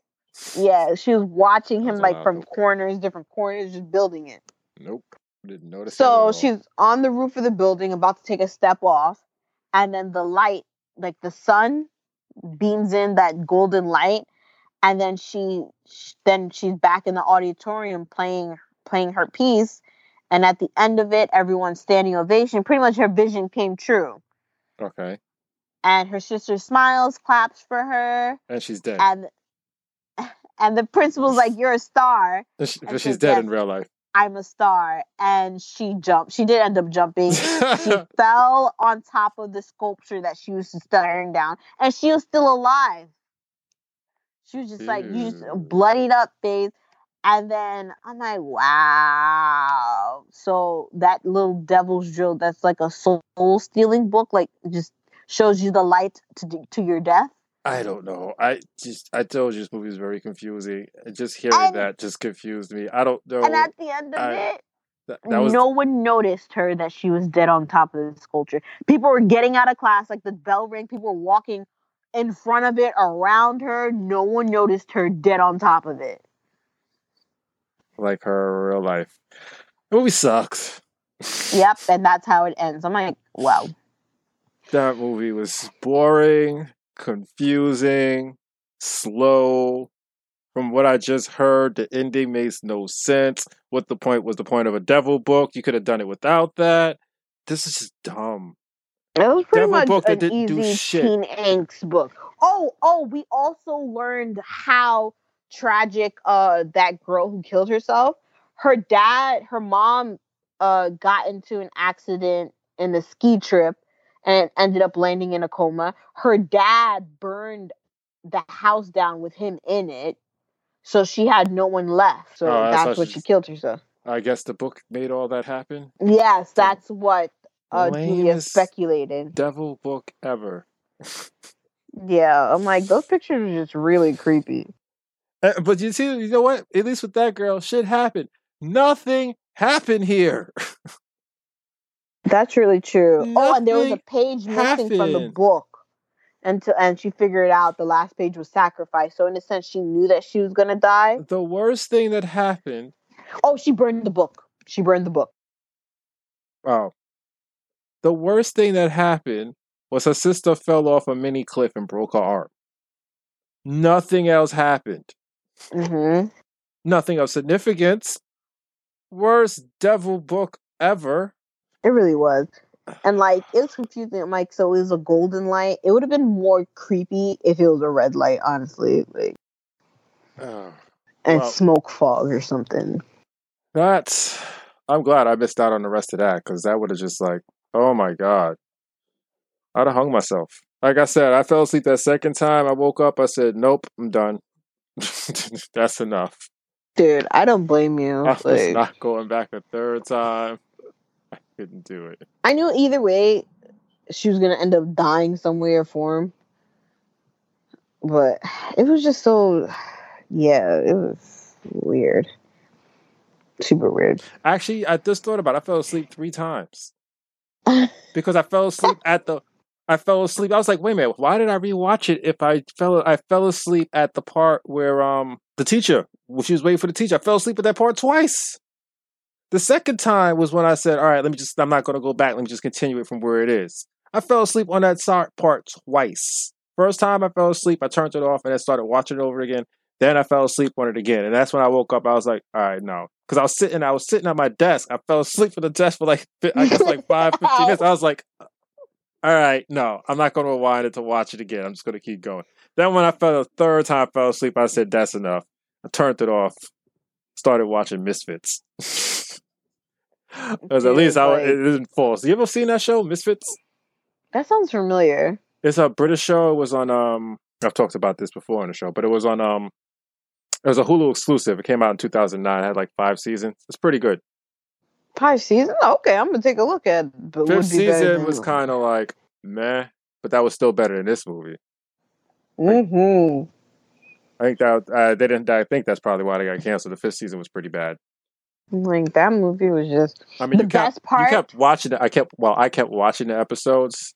Yeah, she was watching him like from corners, different corners, just building it. Nope, didn't notice. So she's on the roof of the building, about to take a step off, and then the light, like the sun, beams in that golden light, and then she, then she's back in the auditorium playing playing her piece, and at the end of it, everyone's standing ovation. Pretty much her vision came true, okay, and her sister smiles, claps for her, and she's dead. and <laughs> and the principal's like, "You're a star." And she- but she's dead in real life. I'm a star, and she jumped. She did end up jumping. she <laughs> fell on top of the sculpture that she was staring down, and she was still alive. She was just like you just Ew. bloodied up face, and then I'm like, wow. So that little devil's trill, that's like a soul stealing book, like just shows you the light to to your death. I don't know. I just I told you this movie is very confusing. Uh, just hearing And- that just confused me. I don't know. and at the end of I- it, that, that was no one noticed her that she was dead on top of the sculpture. People were getting out of class, like the bell rang. People were walking in front of it, around her. No one noticed her dead on top of it. like her real life. The movie sucks. Yep, and that's how it ends. I'm like, wow. That movie was boring, confusing, slow. From what I just heard, the ending makes no sense. What the point was the point of a devil book? You could have done it without that. This is just dumb. It was pretty Devil much an easy teen angst book. Oh, oh, we also learned how tragic uh that girl who killed herself. Her dad, her mom, uh, got into an accident in a ski trip and ended up landing in a coma. Her dad burned the house down with him in it, so she had no one left. So Oh, that's that's, what she- she killed herself. I guess the book made all that happen. Yes, that's what uh, Julia speculated. Devil book ever. Yeah, I'm like those pictures are just really creepy. Uh, But you see, you know what? At least with that girl, shit happened. Nothing happened here. That's really true. oh, and there was a Nothing page missing from the book, and to, and she figured out the last page was sacrifice. So in a sense, she knew that she was gonna die. The worst thing that happened. Oh, she burned the book. She burned the book. Oh, the worst thing that happened was her sister fell off a mini cliff and broke her arm. Nothing else happened. hmm Nothing of significance. Worst devil book ever. It really was, <sighs> and like it was confusing. I'm like, so it was a golden light. It would have been more creepy if it was a red light, honestly, like Oh, <sighs> and Well- smoke fog or something. that's. I'm glad I missed out on the rest of that because that would have just like, oh my god, I'd have hung myself. Like I said, I fell asleep that second time. I woke up. I said, nope, I'm done. <laughs> That's enough. Dude, I don't blame you. I was Like, not going back a third time. I couldn't do it. I knew either way she was gonna end up dying some way or form. but it was just so. Yeah, it was weird. Super weird. Actually, I just thought about. It. I fell asleep three times because I fell asleep at the. I fell asleep. I was like, wait a minute, why did I rewatch it if I fell I fell asleep at the part where um the teacher when she was waiting for the teacher. I fell asleep at that part twice. The second time was when I said, All right, let me just I'm not gonna go back, let me just continue it from where it is. I fell asleep on that part twice. First time I fell asleep, I turned it off and I started watching it over again. Then I fell asleep on it again. And that's when I woke up. I was like, all right, no. Because I was sitting, I was sitting at my desk. I fell asleep at the desk for like I guess like <laughs> five, 15 minutes. I was like, all right, no, I'm not going to rewind it to watch it again. I'm just going to keep going. Then when I fell the third time I fell asleep, I said, that's enough. I turned it off, started watching Misfits. <laughs> Because at least I, it didn't false. You ever seen that show, Misfits? That sounds familiar. It's a British show. It was on, um, I've talked about this before on the show, but it was on, um, it was a Hulu exclusive. It came out in 2009. It had like five seasons. It's pretty good. Five seasons? Okay, I'm gonna take a look at. But Fifth season was kind of like meh, but that was still better than this movie. hmm I think that uh, they didn't. I think that's probably why they got canceled. The fifth season was pretty bad. Like that movie was just. I mean, the best kept, part. You kept watching it. I kept. Well, I kept watching the episodes,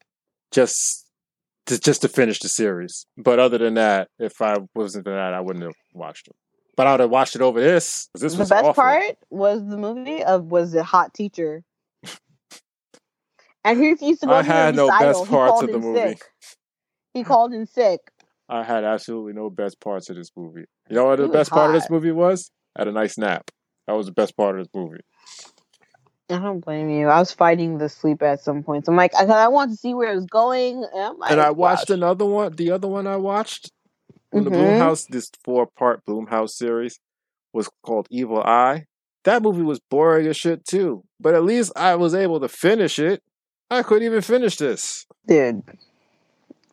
just to, just to finish the series. But other than that, if I wasn't for that, I wouldn't have watched it. But I would have watched it over this. This the best awful. part was the movie of was the hot teacher. and he used to go I to had no best parts of the movie. Sick. He called in sick. I had absolutely no best parts of this movie. You know what He the best part of this movie was? I had a nice nap. That was the best part of this movie. I don't blame you. I was fighting the sleep at some points. I'm like, I, I want to see where it was going. And, like, and I watched gosh. another one. The other one I watched from the. Mm-hmm. Blumhouse, this four-part Blumhouse series, was called Evil Eye. That movie was boring as shit too. But at least I was able to finish it. I couldn't even finish this. dude.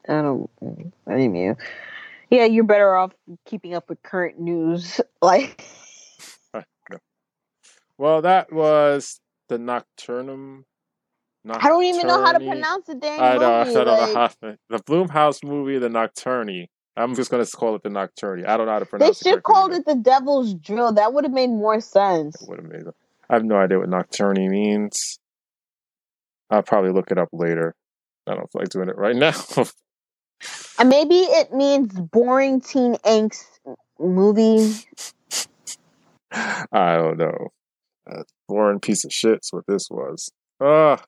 I don't blame you. Yeah, you're better off keeping up with current news. <laughs> Like, <laughs> Well, that was the Nocturnum. I don't even know how to Nocturne- pronounce the dang I know. I movie. don't like, know how to, the Blumhouse movie, the Nocturne. I'm just gonna call it the Nocturne. I don't know how to pronounce it. They should call it the Devil's Trill. That would have made more sense. What amazing! I have no idea what Nocturne means. I'll probably look it up later. I don't feel like doing it right <laughs> now. And maybe it means boring teen angst movie. <laughs> I don't know. Boring piece of shit's what this was. Ah,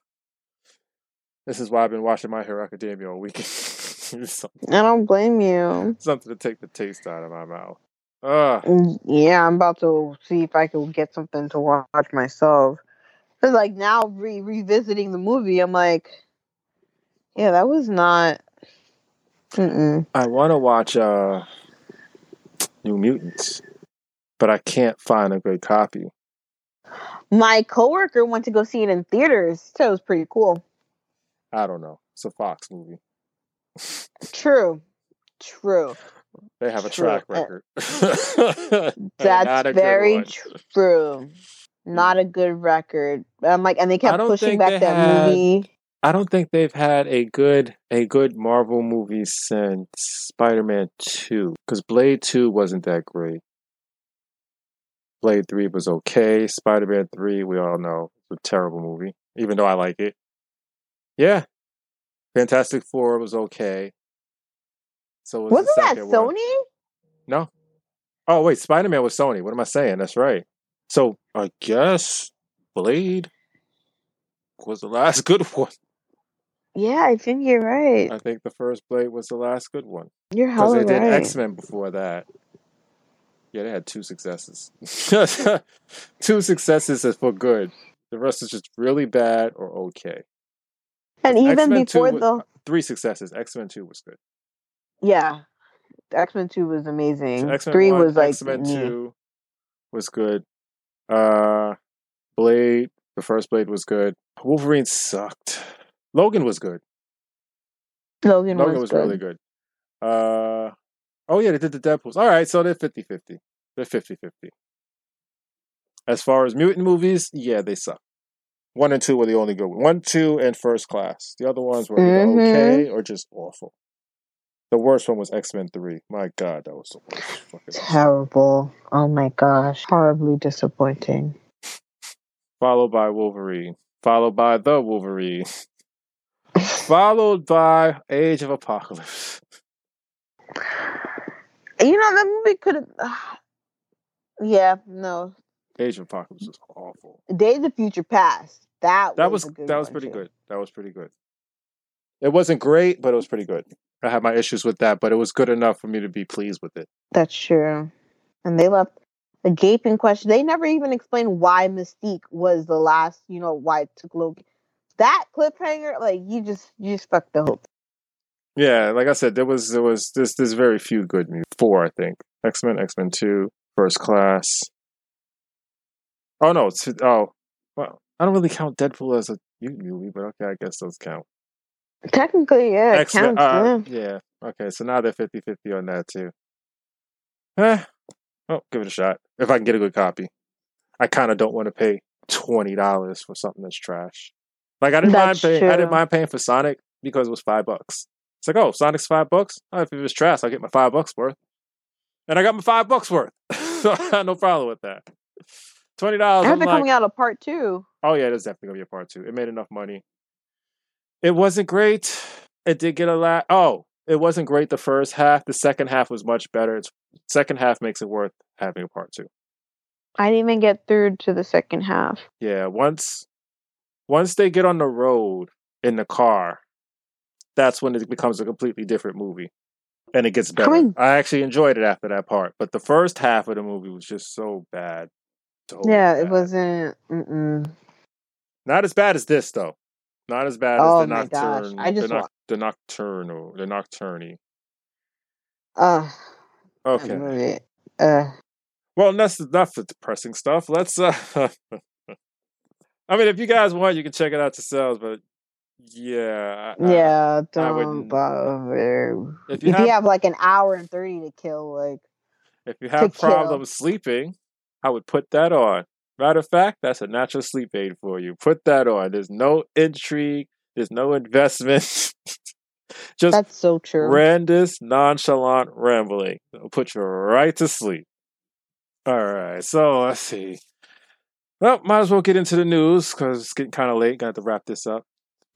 this is why I've been watching My Hero Academia all weekend. <laughs> I don't blame you. something to take the taste out of my mouth. Ah, Yeah, I'm about to see if I can get something to watch myself. Cause like now re- revisiting the movie, I'm like, yeah, that was not. Mm-mm. I want to watch uh, New Mutants, but I can't find a good copy. My coworker went to go see it in theaters, so it was pretty cool. I don't know. It's a Fox movie. True, true. They have a True. track Uh, record. <laughs> That's very true. Not a good record. I'm like, and they kept pushing back that had- movie. I don't think they've had a good a good Marvel movie since Spider-Man 2 cuz Blade 2 wasn't that great. Blade 3 was okay. Spider-Man 3, we all know, was a terrible movie even though I like it. Yeah. Fantastic 4 was okay. So was Wasn't that second one. Sony? No. Oh wait, Spider-Man was Sony. What am I saying? That's right. So I guess Blade was the last <laughs> good one. Yeah, I think you're right. I think the first Blade was the last good one You're because hella they did right. X Men before that. Yeah, they had two successes. <laughs> two successes is for good. The rest is just really bad or okay. and even X-Men 2 before was- the Three successes. X Men Two was good. yeah, X Men Two was amazing. So X-Men Three 1, was like X-Men. 2 was good. Uh Blade, the first Blade was good. Wolverine sucked. Logan was good. Logan, Logan was, was good. really good. Uh oh yeah, they did the Deadpools. All right, so they're 50-50. They're 50-50. As far as mutant movies, yeah, they suck. One and two were the only good ones. One, two, and first class. The other ones were either Mhm. okay or just awful. The worst one was X Men Three. My God, that was the worst. Terrible. Oh my gosh. Horribly disappointing. followed by Wolverine, followed by the Wolverine, followed by Age of Apocalypse. You know, that movie could have. <sighs> yeah, no. Age of Apocalypse was awful. Days of Future Past. That, That was good that was pretty too. good. That was pretty good. It wasn't great, but it was pretty good. I had my issues with that, but it was good enough for me to be pleased with it. That's true. And they left a gaping question. They never even explained why Mystique was the last, you know, why it took Loki. That cliffhanger, like you just you just fucked the hope. Yeah, like I said, there was there was there's there's very few good movies. Four, I think. X Men, X Men Two, First Class. Oh no, it's, oh well, I don't really count Deadpool as a mutant movie, but okay, I guess those count. Technically, yeah, it X-Men- counts. uh, yeah. yeah. Okay, so now they're 50-50 on that too. Eh, oh, give it a shot if I can get a good copy. I kind of don't want to pay twenty dollars for something that's trash. Like I didn't That's mind paying. I didn't mind paying for Sonic because it was five bucks. It's like, oh, Sonic's five bucks. Oh, if it was trash, I'll get my five bucks worth. And I got my five bucks worth, <laughs> so I <laughs> had no problem with that. Twenty dollars. I they're like, coming out of part two. Oh yeah, there's definitely gonna be a part two. It made enough money. It wasn't great. It did get a lot. Oh, it wasn't great the first half. The second half was much better. It's second half makes it worth having a part two. I didn't even get through to the second half. Yeah, once once they get on the road in the car, that's when it becomes a completely different movie. And it gets better. Coming- I actually enjoyed it after that part, but the first half of the movie was just so bad. So yeah, it wasn't. Mm-mm. Not as bad as this though. Not as bad Oh as the my gosh, nocturne. I just the, noc- the nocturnal, the nocturne. Uh, Okay. movie. Uh, Well, that's enough for depressing stuff. Let's. uh <laughs> I mean, if you guys want, you can check it out yourselves. But yeah, I- I- yeah, I don't wouldn't- bother. If If you you, have, have like an hour and thirty to kill, like if you have kill. problems sleeping, I would put that on. Matter of fact, that's a natural sleep aid for you. Put that on. There's no intrigue. There's no investment. <laughs> Just that's so true. Randus nonchalant rambling. It'll put you right to sleep. All right, so let's see. Well, might as well get into the news because it's getting kind of late. Got to wrap this up.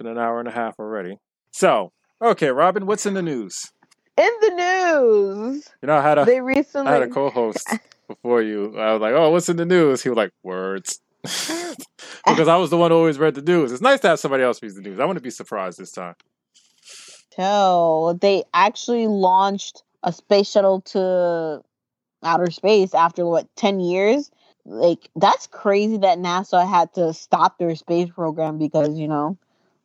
Been an hour and a half already. So, okay, Robin, what's in the news? In the news, You know, I had a they recently I had a co-host <laughs> before you. I was like, "Oh, what's in the news?" He was like, "Words," <laughs> because I was the one who always read the news. It's nice to have somebody else read the news. I want to be surprised this time. Tell they actually launched a space shuttle to outer space after what ten years. Like that's crazy that NASA had to stop their space program because you know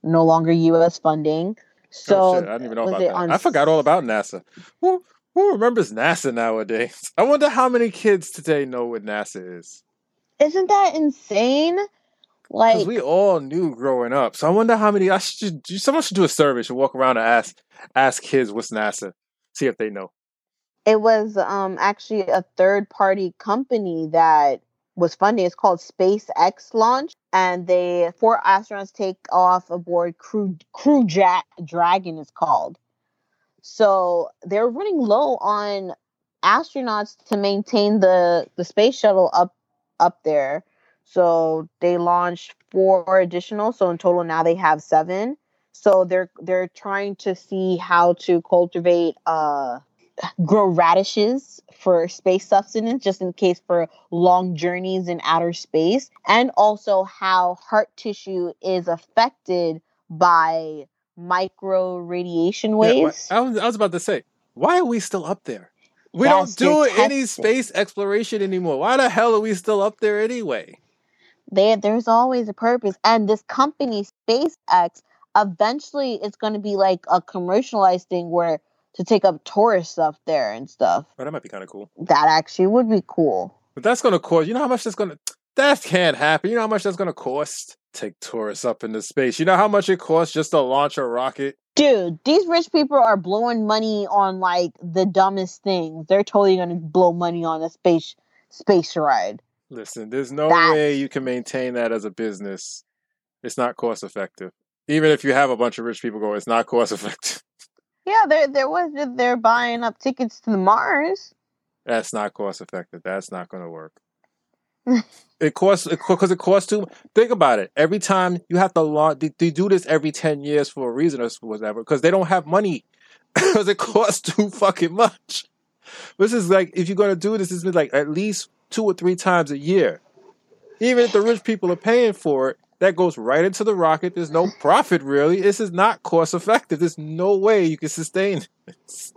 no longer U.S. funding. So oh, I didn't even know about that. on I forgot all about NASA. Who who remembers NASA nowadays? <laughs> I wonder how many kids today know what NASA is. Isn't that insane? Like we all knew growing up. So I wonder how many. I should. Someone should do a survey. Should walk around and ask ask kids what's NASA. See if they know. it was um actually a third party company that was funding. It's called SpaceX Launch, and they four astronauts take off aboard Crew Crew Jack Dragon is called. So they're running low on astronauts to maintain the the space shuttle up up there. So they launched four additional. So in total now they have seven. So they're they're trying to see how to cultivate uh grow radishes for space subsistence just in case for long journeys in outer space and also how heart tissue is affected by micro radiation Yeah, waves. I was, I was about to say, why are we still up there? We Yes, don't do any space exploration anymore. Why the hell are we still up there anyway? There, there's always a purpose. And this company, SpaceX, eventually it's going to be like a commercialized thing where to take up tourists up there and stuff. Well, that might be kind of cool. That actually would be cool. But that's going to cost. You know how much that's going to. That can't happen. You know how much that's going to cost? Take tourists up into space. You know how much it costs just to launch a rocket? Dude, these rich people are blowing money on like the dumbest things. They're totally going to blow money on a space space ride. Listen, there's no That's- way you can maintain that as a business. It's not cost effective. Even if you have a bunch of rich people go, it's not cost effective. Yeah, there there was uh, they're buying up tickets to the Mars. That's not cost effective. That's not going to work. <laughs> it costs because it costs too. Think about it. Every time you have to launch, they, they do this every ten years for a reason or whatever. Because they don't have money. <laughs> Because it costs too fucking much. This is like if you're going to do this, is like at least two or three times a year. Even if the rich people are paying for it, that goes right into the rocket. There's no profit really. This is not cost effective. There's no way you can sustain this.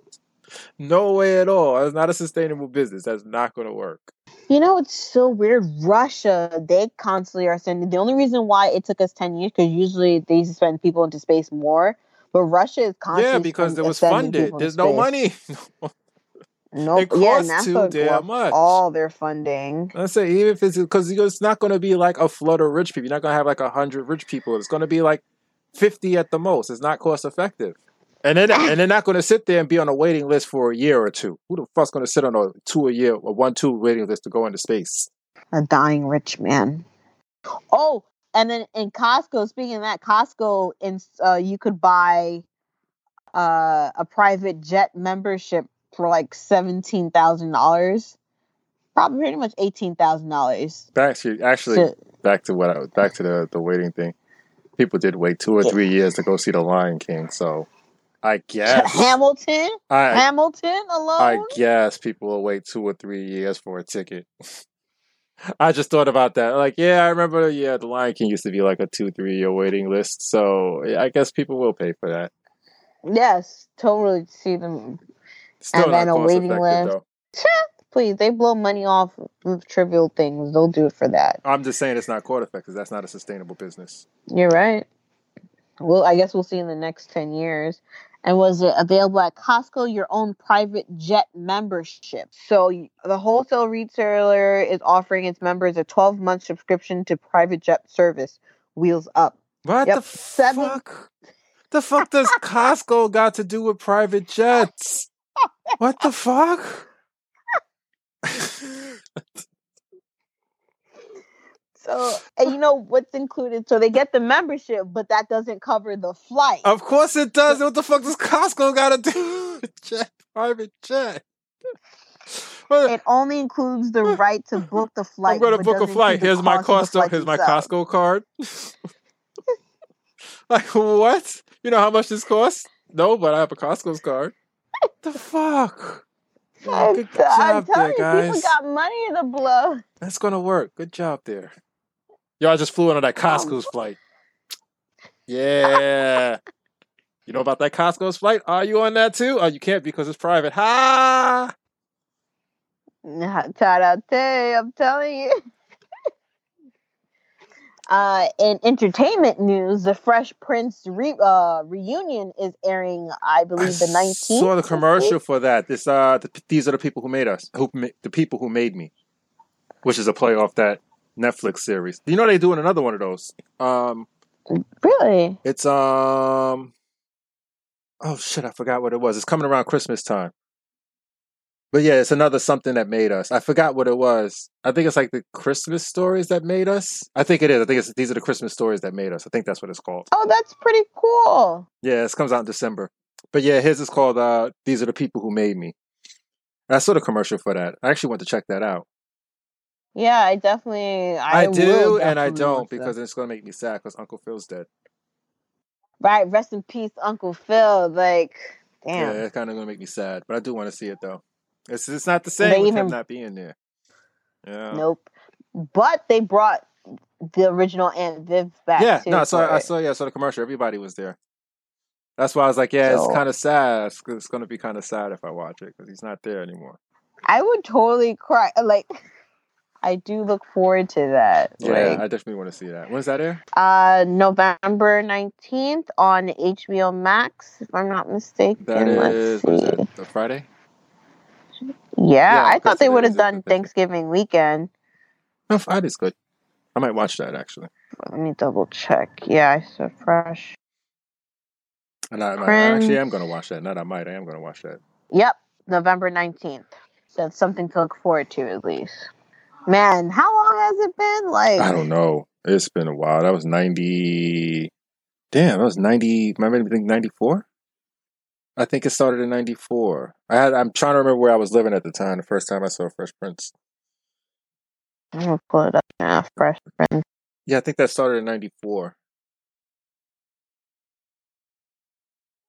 No way at all. It's not a sustainable business. That's not going to work. You know, it's so weird. Russia, they constantly are sending. The only reason why it took us 10 years, because usually they send people into space more, but Russia is constantly. Yeah, because it was funded. There's no money. <laughs> No, nope. yeah, NASA too damn much. All their funding. I say even if it's because it's not going to be like a flood of rich people. You're not going to have like a hundred rich people. It's going to be like fifty at the most. It's not cost effective. And then and they're not going to sit there and be on a waiting list for a year or two. Who the fuck's going to sit on a two a year or one two waiting list to go into space? A dying rich man. Oh, and then in Costco. Speaking of that, Costco, in uh, you could buy uh, a private jet membership for like seventeen thousand dollars, probably pretty much eighteen thousand dollars. Actually, actually, to, back to what I back to the the waiting thing. People did wait two or three years to go see the Lion King, so I guess <laughs> Hamilton, I, Hamilton alone. I guess people will wait two or three years for a ticket. <laughs> I just thought about that. Like, yeah, I remember. Yeah, the Lion King used to be like a two, three year waiting list. So yeah, I guess people will pay for that. Yes, totally see them Still and then a waiting list. Please, they blow money off of trivial things. They'll do it for that. I'm just saying it's not cost effective. That's not a sustainable business. You're right. Well, I guess we'll see in the next 10 years. And was it available at Costco, your own private jet membership? So the wholesale retailer is offering its members a 12 month subscription to private jet service, Wheels Up. What yep. the Seven... fuck? The fuck does Costco got to do with private jets? What the fuck? so, and you know what's included? So they get the membership, but that doesn't cover the flight. Of course it does. What the fuck does Costco got to do? jet, <laughs> private jet. It only includes the right to book the flight. I'm going to book a flight. Here's my Costco. Here's my Costco card. <laughs> like what? You know how much this costs? No, but I have a Costco's card the fuck? Yeah, good job there, guys. People got money to blow. That's gonna work. Good job there. Y'all just flew on that Costco's um, flight. Yeah. you know about that Costco's flight? Are you on that too? Oh, you can't because it's private. Ha! Tarate, I'm telling you. <laughs> Uh, in entertainment news, the Fresh Prince re- uh, reunion is airing, I believe, the nineteenth. Saw the commercial for that. This, uh, the, these are the people who made us. Who the people who made me, which is a play off that Netflix series. You know they're doing another one of those. Um, really? It's um. Oh shit! I forgot what it was. It's coming around Christmas time. But yeah, it's another something that made us. I forgot what it was. I think it's like the Christmas stories that made us. I think it is. I think it's these are the Christmas stories that made us. I think that's what it's called. Oh, that's pretty cool. Yeah, this comes out in December. But yeah, his is called uh These Are the People Who Made Me. And I saw the commercial for that. I actually went to check that out. Yeah, I definitely I, I do definitely and I don't because it's gonna make me sad because Uncle Phil's dead. Right, rest in peace, Uncle Phil. Like, damn. Yeah, it's kind of gonna make me sad, but I do want to see it though. It's it's not the same they with even, him not being there. Yeah. Nope. But they brought the original Aunt Viv back. Yeah, no, so I, I saw yeah, I saw the commercial. Everybody was there. That's why I was like, yeah, so, it's kind of sad. It's, it's going to be kind of sad if I watch it because he's not there anymore. I would totally cry. Like, <laughs> I do look forward to that. Yeah, like, I definitely want to see that. When's that air? Uh, November nineteenth on HBO Max, if I'm not mistaken. That is, Let's see. the Friday. Yeah, yeah I thought they would have done Thanksgiving weekend. No, Friday's good. I might watch that actually. Let me double check. Yeah, I saw fresh. And I, I actually am going to watch that. Not I might. I am going to watch that. Yep, November nineteenth. That's something to look forward to at least. Man, how long has it been? Like I don't know. It's been a while. That was ninety. Damn, that was ninety. Remember anything? Ninety four. I think it started in '94. I had. I'm trying to remember where I was living at the time. The first time I saw Fresh Prince. I'm gonna pull it up now. Fresh Prince. Yeah, I think that started in '94.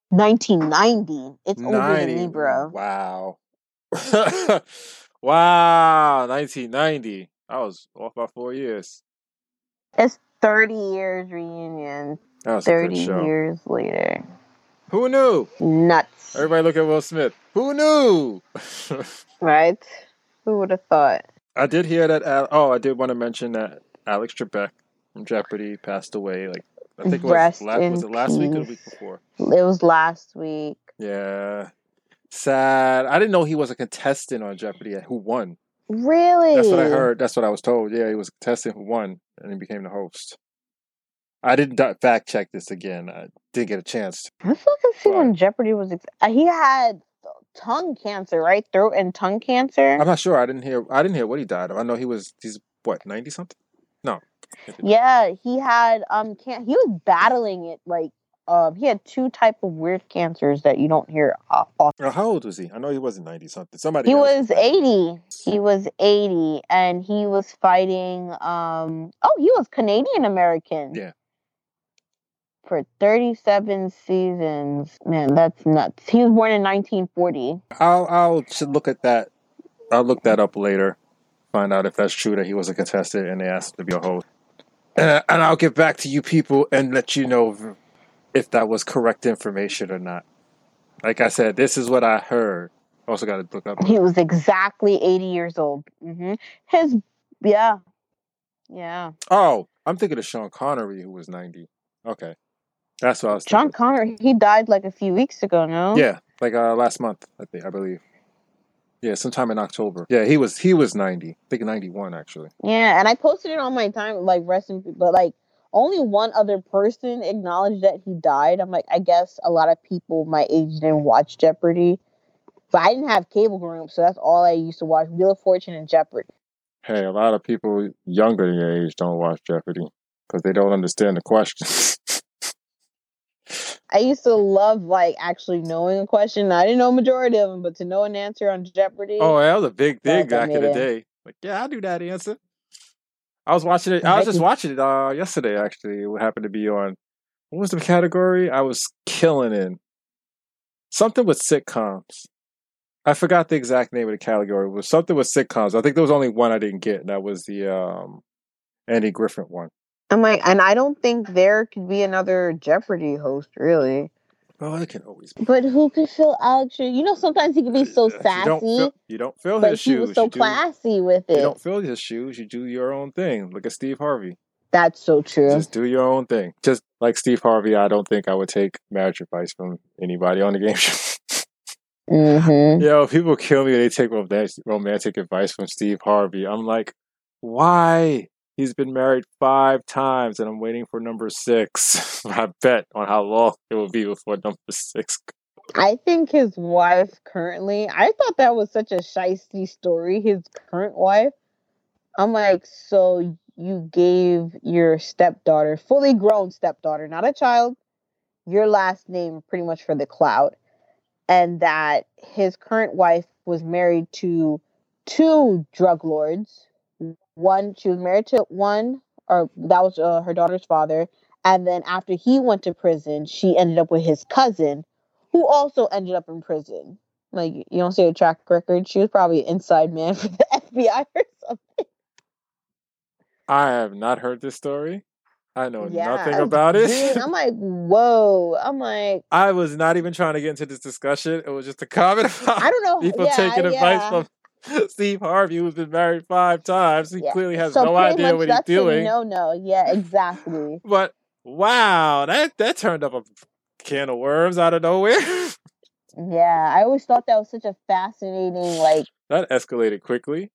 1990. It's older than 90. me, bro. Wow. <laughs> wow. 1990. I was off by four years. It's 30 years reunion. That was a good 30 show. years later. Who knew? Nuts. Everybody look at Will Smith. Who knew? <laughs> Right? Who would have thought? I did hear that. Al- oh, I did want to mention that Alex Trebek from Jeopardy passed away. Like I think it was, Rest la- was it last week or the week before? It was last week. Yeah, sad. I didn't know he was a contestant on Jeopardy. Who won? Really? That's what I heard. That's what I was told. Yeah, he was a contestant who won, and he became the host. I didn't fact check this again. I didn't get a chance. To. Let's look and see Why? when Jeopardy was. Ex- uh, he had tongue cancer, right? Throat and tongue cancer. I'm not sure. I didn't hear. I didn't hear what he died of. I know he was. He's what ninety something. No. Yeah, he had um can he was battling it like um he had two type of weird cancers that you don't hear often. Uh, How old was he? I know he wasn't ninety something. Somebody. He was 80. He was 80 and he was fighting um oh, he was Canadian American. Yeah. For 37 seasons. Man, that's nuts. He was born in 1940. I'll I'll look at that. I'll look that up later. Find out if that's true that he was a contestant and they asked him to be a host. And, <clears throat> and I'll get back to you people and let you know if, that was correct information or not. Like I said, this is what I heard. Also got to look up. He was exactly 80 years old. hmm His yeah. Yeah. Oh, I'm thinking of Sean Connery, who was 90. Okay, that's what I was. John Thinking. Connor, he died like a few weeks ago, no? Yeah, like uh, last month, I think, I believe. Yeah, sometime in October. Yeah, he was he was 90. I think 91 actually. Yeah, and I posted it on my time, like rest in peace, but like only one other person acknowledged that he died. I'm like, I guess a lot of people my age didn't watch Jeopardy, but I didn't have cable growing up, so that's all I used to watch: Wheel of Fortune and Jeopardy. Hey, a lot of people younger than your age don't watch Jeopardy because they don't understand the questions. <laughs> I used to love like actually knowing a question. I didn't know a majority of them, but to know an answer on Jeopardy. oh, that was a big thing back in the day. Like, yeah, I knew that answer. I was watching it. I was just watching it uh, yesterday. Actually, it happened to be on. What was the category? I was killing in something with sitcoms. I forgot the exact name of the category. It was something with sitcoms. I think there was only one I didn't get, and that was the um, Andy Griffin one. I'm like, and I don't think there could be another Jeopardy host, really. Oh, it can always be. But who could fill Alex? You know, sometimes he can be so You don't sassy, fill, you don't fill but his he shoes. was so you do- classy with it. You don't fill his shoes. You do your own thing. Look at Steve Harvey. That's so true. Just do your own thing. Just like Steve Harvey, I don't think I would take marriage advice from anybody on the game show. hmm <laughs> Yo, people kill me when they take romantic, romantic advice from Steve Harvey. I'm like, why? He's been married five times and I'm waiting for number six. <laughs> I bet on how long it will be before number six. I think his wife currently. I thought that was such a shisty story. His current wife. I'm like, so you gave your stepdaughter, fully grown stepdaughter, not a child, your last name pretty much for the clout, and that his current wife was married to two drug lords. One, she was married to one, or that was uh, her daughter's father, and then after he went to prison, she ended up with his cousin, who also ended up in prison. Like you don't see a track record. She was probably an inside man <laughs> for the FBI or something. I have not heard this story. I know Yeah, nothing about it. Dude, I'm <laughs> like, whoa. I'm like, I was not even trying to get into this discussion. It was just a comment <laughs> about I don't know. people yeah, taking advice from <laughs> Steve Harvey, who's been married five times. He Yeah. clearly has so no idea what he's doing. No, no, yeah, exactly. <laughs> But wow, that that turned up a can of worms out of nowhere. <laughs> yeah, I always thought that was such a fascinating, like, that escalated quickly.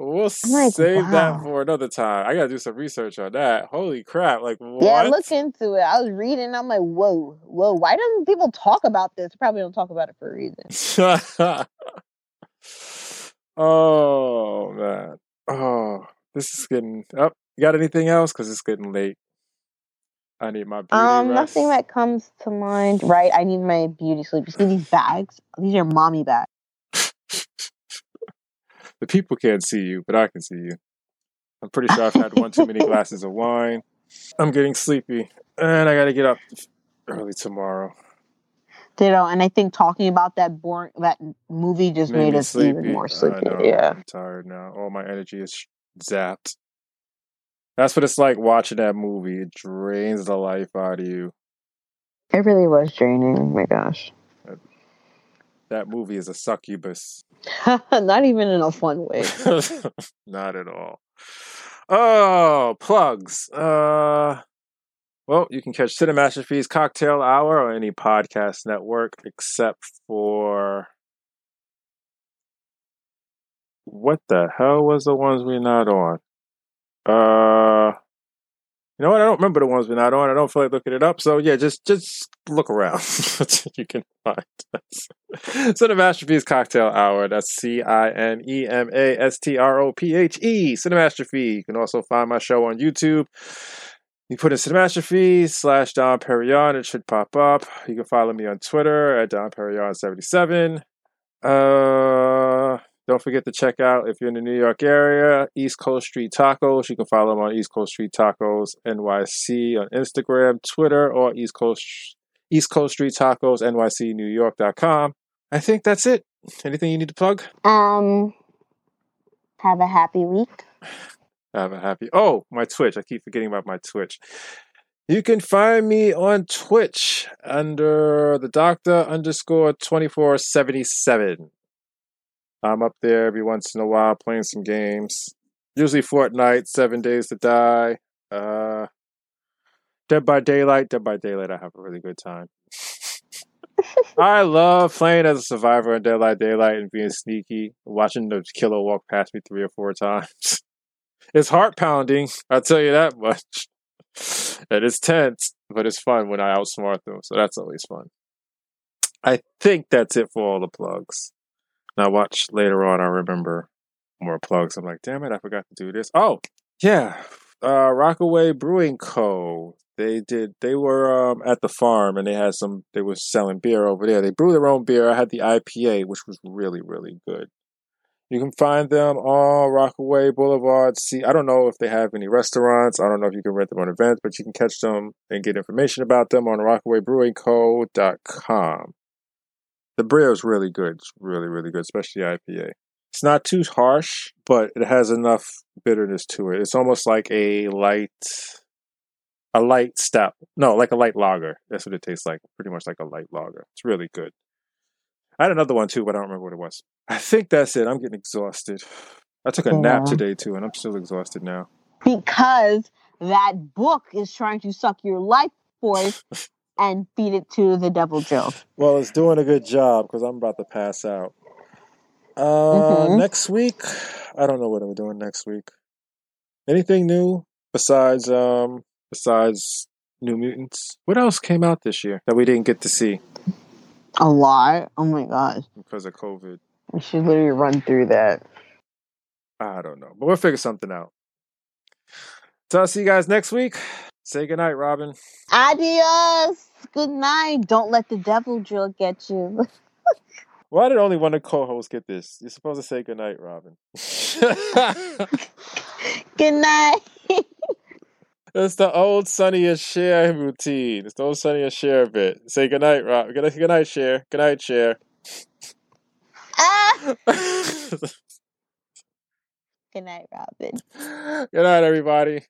We'll like, save wow. that for another time. I gotta do some research on that. Holy crap! Like what? yeah, look into it. I was reading. I'm like, whoa, whoa. Why don't people talk about this? Probably don't talk about it for a reason. Oh man. Oh, this is getting up. you got anything else? Because it's getting late. I need my beauty Um, rest. nothing that comes to mind. Right, I need my beauty sleep. You see these bags? These are mommy bags. The people can't see you, but I can see you. I'm pretty sure I've had one too many <laughs> glasses of wine. I'm getting sleepy, and I got to get up early tomorrow. Ditto. And I think talking about that boring that movie just made, me us even more I sleepy. know. Yeah. I'm tired now. All my energy is zapped. That's what it's like watching that movie. It drains the life out of you. It really was draining. Oh my gosh. That movie is a succubus. <laughs> Not even in a fun way. <laughs> Not at all. Oh, plugs. Uh, well, you can catch Cinemastrophes Cocktail Hour on any podcast network except for. What the hell was the ones we're not on? Uh, you know what? I don't remember the ones we're not on. I don't feel like looking it up. So yeah, just just look around. <laughs> you can find us. Cinemastrophes Cocktail Hour. That's C I N E M A S T R O P H E. Cinemastrophe. You can also find my show on YouTube. You put in Cinemastrophe slash Don Perignon, it should pop up. You can follow me on Twitter at Don Perignon77. Uh, don't forget to check out if you're in the New York area, East Coast Street Tacos. You can follow them on East Coast Street Tacos NYC on Instagram, Twitter, or East Coast East Coast Street Tacos NYC New York.com. I think that's it. Anything you need to plug? Um, have a happy week. Have a happy. Oh, my Twitch. I keep forgetting about my Twitch. You can find me on Twitch under the Doctor underscore twenty four seventy seven. I'm up there every once in a while playing some games. Usually Fortnite, Seven Days to Die, uh, Dead by Daylight. Dead by Daylight, I have a really good time. <laughs> I love playing as a survivor in Dead by Daylight and being sneaky, watching the killer walk past me three or four times. <laughs> It's heart pounding, <laughs> I'll tell you that much. <laughs> And it's tense, but it's fun when I outsmart them, so that's always fun. I think that's it for all the plugs. Now watch later on I remember more plugs. I'm like, damn it, I forgot to do this. Oh, yeah. Uh Rockaway Brewing Co. They did they were um at the farm and they had some they were selling beer over there. They brew their own beer. I had the IPA, which was really, really good. You can find them on Rockaway Boulevard. See, I don't know if they have any restaurants. I don't know if you can rent them on events, but you can catch them and get information about them on rockawaybrewingco.com. The beer is really good. It's really, really good, especially the IPA. It's not too harsh, but it has enough bitterness to it. It's almost like a light, a light stout. No, like a light lager. That's what it tastes like. Pretty much like a light lager. It's really good. I had another one too, but I don't remember what it was. I think that's it. I'm getting exhausted. I took a nap today too, and I'm still exhausted now. Because that book is trying to suck your life force <laughs> and feed it to the devil Joe. Well, it's doing a good job because I'm about to pass out. Uh, Mhm. next week, I don't know what I'm doing next week. Anything new besides um besides New Mutants? What else came out this year that we didn't get to see A lot. Oh my god. because of COVID? We should literally run through that. I don't know, but we'll figure something out. So I'll see you guys next week. Say goodnight, Robin. Adios. Good night. Don't let the devil's trill get you. <laughs> Why did only one of the co-hosts get this? You're supposed to say goodnight, Robin. <laughs> Good night. It's the old Sonny and Cher routine. It's the old Sonny and Cher bit. Say goodnight, Rob. Good, good night, Cher. Good night, Cher. ah. good <laughs> Good night, Robin. Good night, everybody.